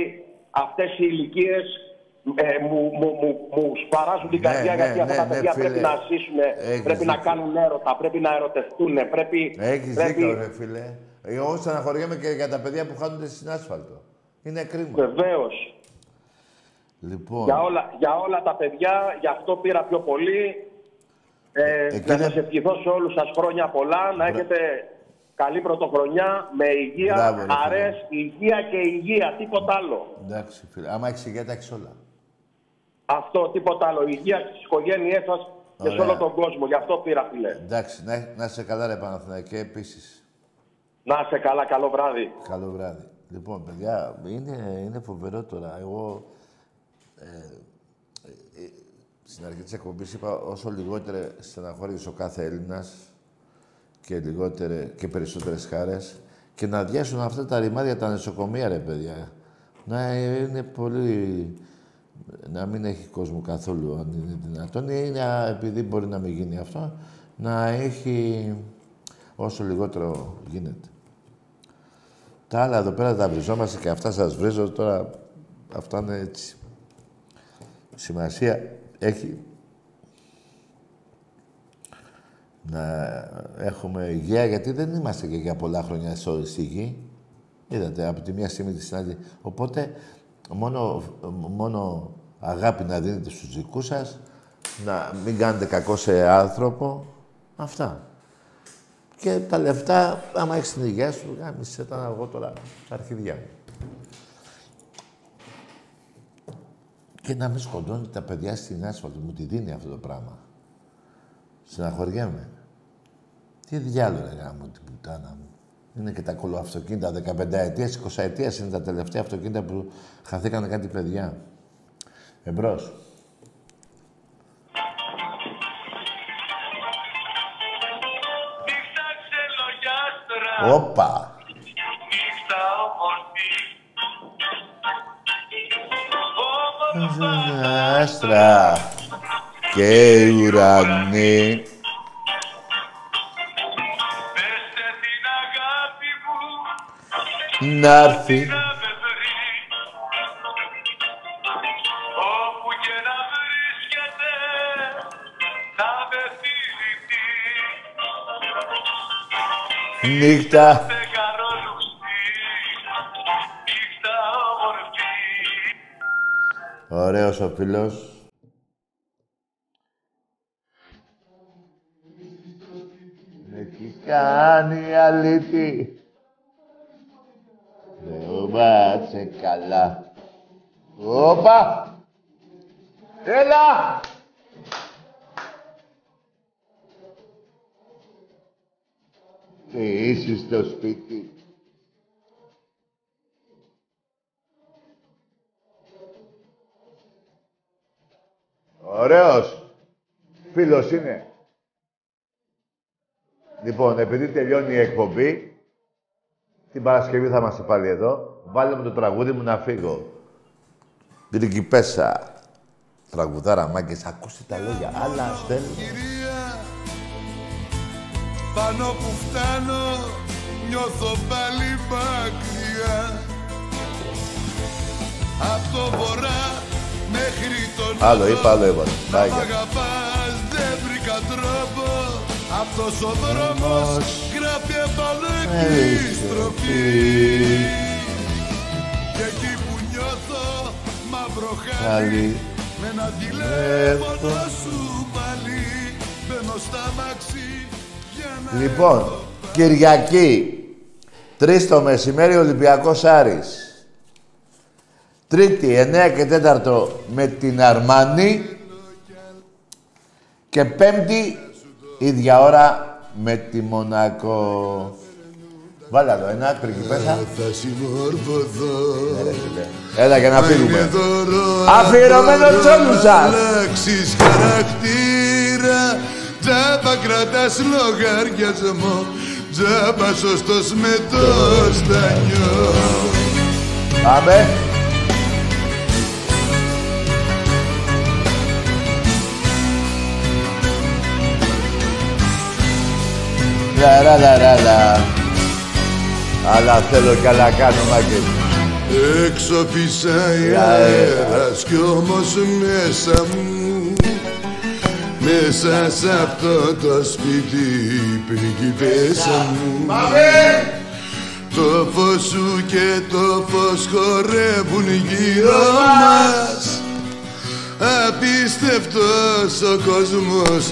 N: αυτές οι ηλικίες ε, μου, μου, μου, μου σπαράζουν την
A: Ναι,
N: καρδιά
A: ναι,
N: γιατί αυτά
A: ναι,
N: τα
A: ναι,
N: παιδιά
A: φίλε.
N: πρέπει να ζήσουν,
A: Έχεις
N: πρέπει να
A: δίκιο.
N: κάνουν έρωτα, πρέπει να ερωτευτούν, πρέπει.
A: Έχεις
N: πρέπει...
A: δίκιο, ρε φίλε. Εγώ στεναχωριέμαι και για τα παιδιά που χάνονται στην άσφαλτο. Είναι κρίμα.
N: Βεβαίως.
A: Λοιπόν,
N: Για όλα, για όλα τα παιδιά, γι' αυτό πήρα πιο πολύ. Ε,
A: Εκείνα-
N: Να σας ευχηθώ σε όλους σας χρόνια πολλά, να έχετε καλή πρωτοχρονιά, με υγεία,
A: Μπράβο, ρε φίλε.
N: χαρές, υγεία και υγεία, τίποτα άλλο.
A: εντάξει, φίλε. Άμα έχεις υγεία, τα έχεις όλα.
N: Αυτό, τίποτα άλλο. Υγεία στις οικογένειές σας και σε
A: Ωραία.
N: όλο τον κόσμο. Γι' αυτό πήρα, φίλε.
A: Εντάξει, να, να είσαι καλά, ρε Παναθηναϊκέ, επίσης.
N: Να είσαι καλά, καλό βράδυ.
A: Καλό βράδυ. Λοιπόν, παιδιά, είναι, είναι φοβερό τώρα. Εγώ ε, ε, στην αρχή της εκπομπής είπα όσο λιγότερο στεναχώρησε ο κάθε Έλληνας και λιγότερε και περισσότερες χάρες και να αδειάσουν αυτά τα ρημάδια τα νοσοκομεία, ρε παιδιά. Να είναι πολύ... να μην έχει κόσμο καθόλου, αν είναι δυνατόν. Ή να, επειδή μπορεί να μην γίνει αυτό, να έχει όσο λιγότερο γίνεται. Τα άλλα εδώ πέρα τα βριζόμαστε και αυτά σας βρίζω τώρα. Αυτά είναι έτσι. Σημασία έχει να έχουμε υγεία, γιατί δεν είμαστε και για πολλά χρόνια στο- στη γη. Είδατε, από τη μία στιγμή τη στην άλλη. Οπότε, μόνο, μόνο αγάπη να δίνετε στους δικούς σας, να μην κάνετε κακό σε άνθρωπο. Αυτά. Και τα λεφτά, άμα έχεις την υγεία σου, γάμισε τα εγώ τώρα τα αρχιδιά μου. Και να μην σκοτώνει τα παιδιά στην άσφαλτο. Μου τη δίνει αυτό το πράγμα. Συναχωριέμαι. Τι διάλογο ρε γάμο την πουτάνα μου. Είναι και τα κολοαυτοκίνητα 15 ετίας, 20 ετίας είναι τα τελευταία αυτοκίνητα που χαθήκανε κάτι παιδιά. Εμπρός. Όπα. Άστρα και ουρανή. Να έρθει. Νύχτα. Ωραίος ο φίλος. Έχει κάνει αλήτη; Δεν βάτσε καλά. Όπα! Έλα! Τι είσαι στο σπίτι; Ωραίος. Φίλος είναι. Λοιπόν, επειδή τελειώνει η εκπομπή, την Παρασκευή θα είμαστε πάλι εδώ. Βάλε μου το τραγούδι μου να φύγω. Πριγκιπέσα. Τραγουδάρα, μάγκες. Ακούστε τα λόγια. Άλλα στέλνω.
B: Πάνω που φτάνω νιώθω πάλι μακριά Απ' το βορρά μέχρι τον
A: Άλλο είπα, άλλο είπα.
B: Μ'
A: Μάγια.
B: αγαπάς δεν βρήκα τρόπο Αυτός ο δρόμος γράφει επανεκκληστροφή Και εκεί που νιώθω μαύρο χάλι
A: Χάλι.
B: Με ένα τηλέφωνο σου πάλι Μπαίνω στα μαξί για να
A: Λοιπόν, Κυριακή, 3 το μεσημέρι, Ολυμπιακός Άρης. Τρίτη, 9 και 4 με την Αρμάνη. Και πέμπτη, ίδια ώρα με τη Μονακό. Βάλε άλλο ένα, πριγκιπέσα.
B: Θα συμμορφωθώ
A: Έλα για να
B: Μα είναι
A: φύγουμε.
B: δώρο
A: Αφιερωμένο
B: από
A: σε όλους σας.
B: αλλάξεις χαρακτήρα Τζάμπα κρατάς λογαριασμό Τζάμπα σωστός με το στανιό
A: Πάμε. Λα, λα, λα, λα, λα. Αλλά θέλω κι άλλα κάνω, Μάγκελ.
B: Έξω φυσάει αέρας κι όμως μέσα μου. Μέσα σ' αυτό το σπίτι πριγκιπέσα μου. Το φως σου και το φως χορεύουν γύρω μας. Απίστευτος ο κόσμος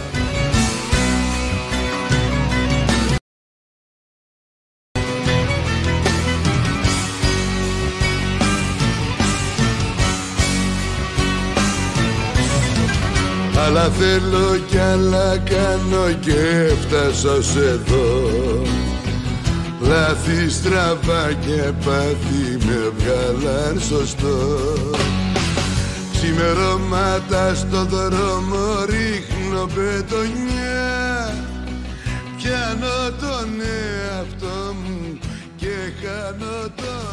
B: Αλλά θέλω κι άλλα κάνω και φτάσω ως εδώ Λάθη στραβά και πάθη με βγάλαν σωστό Ξημερώματα στο δρόμο ρίχνω πετονιά. Πιάνω τον εαυτό μου και χάνω το μυαλό μου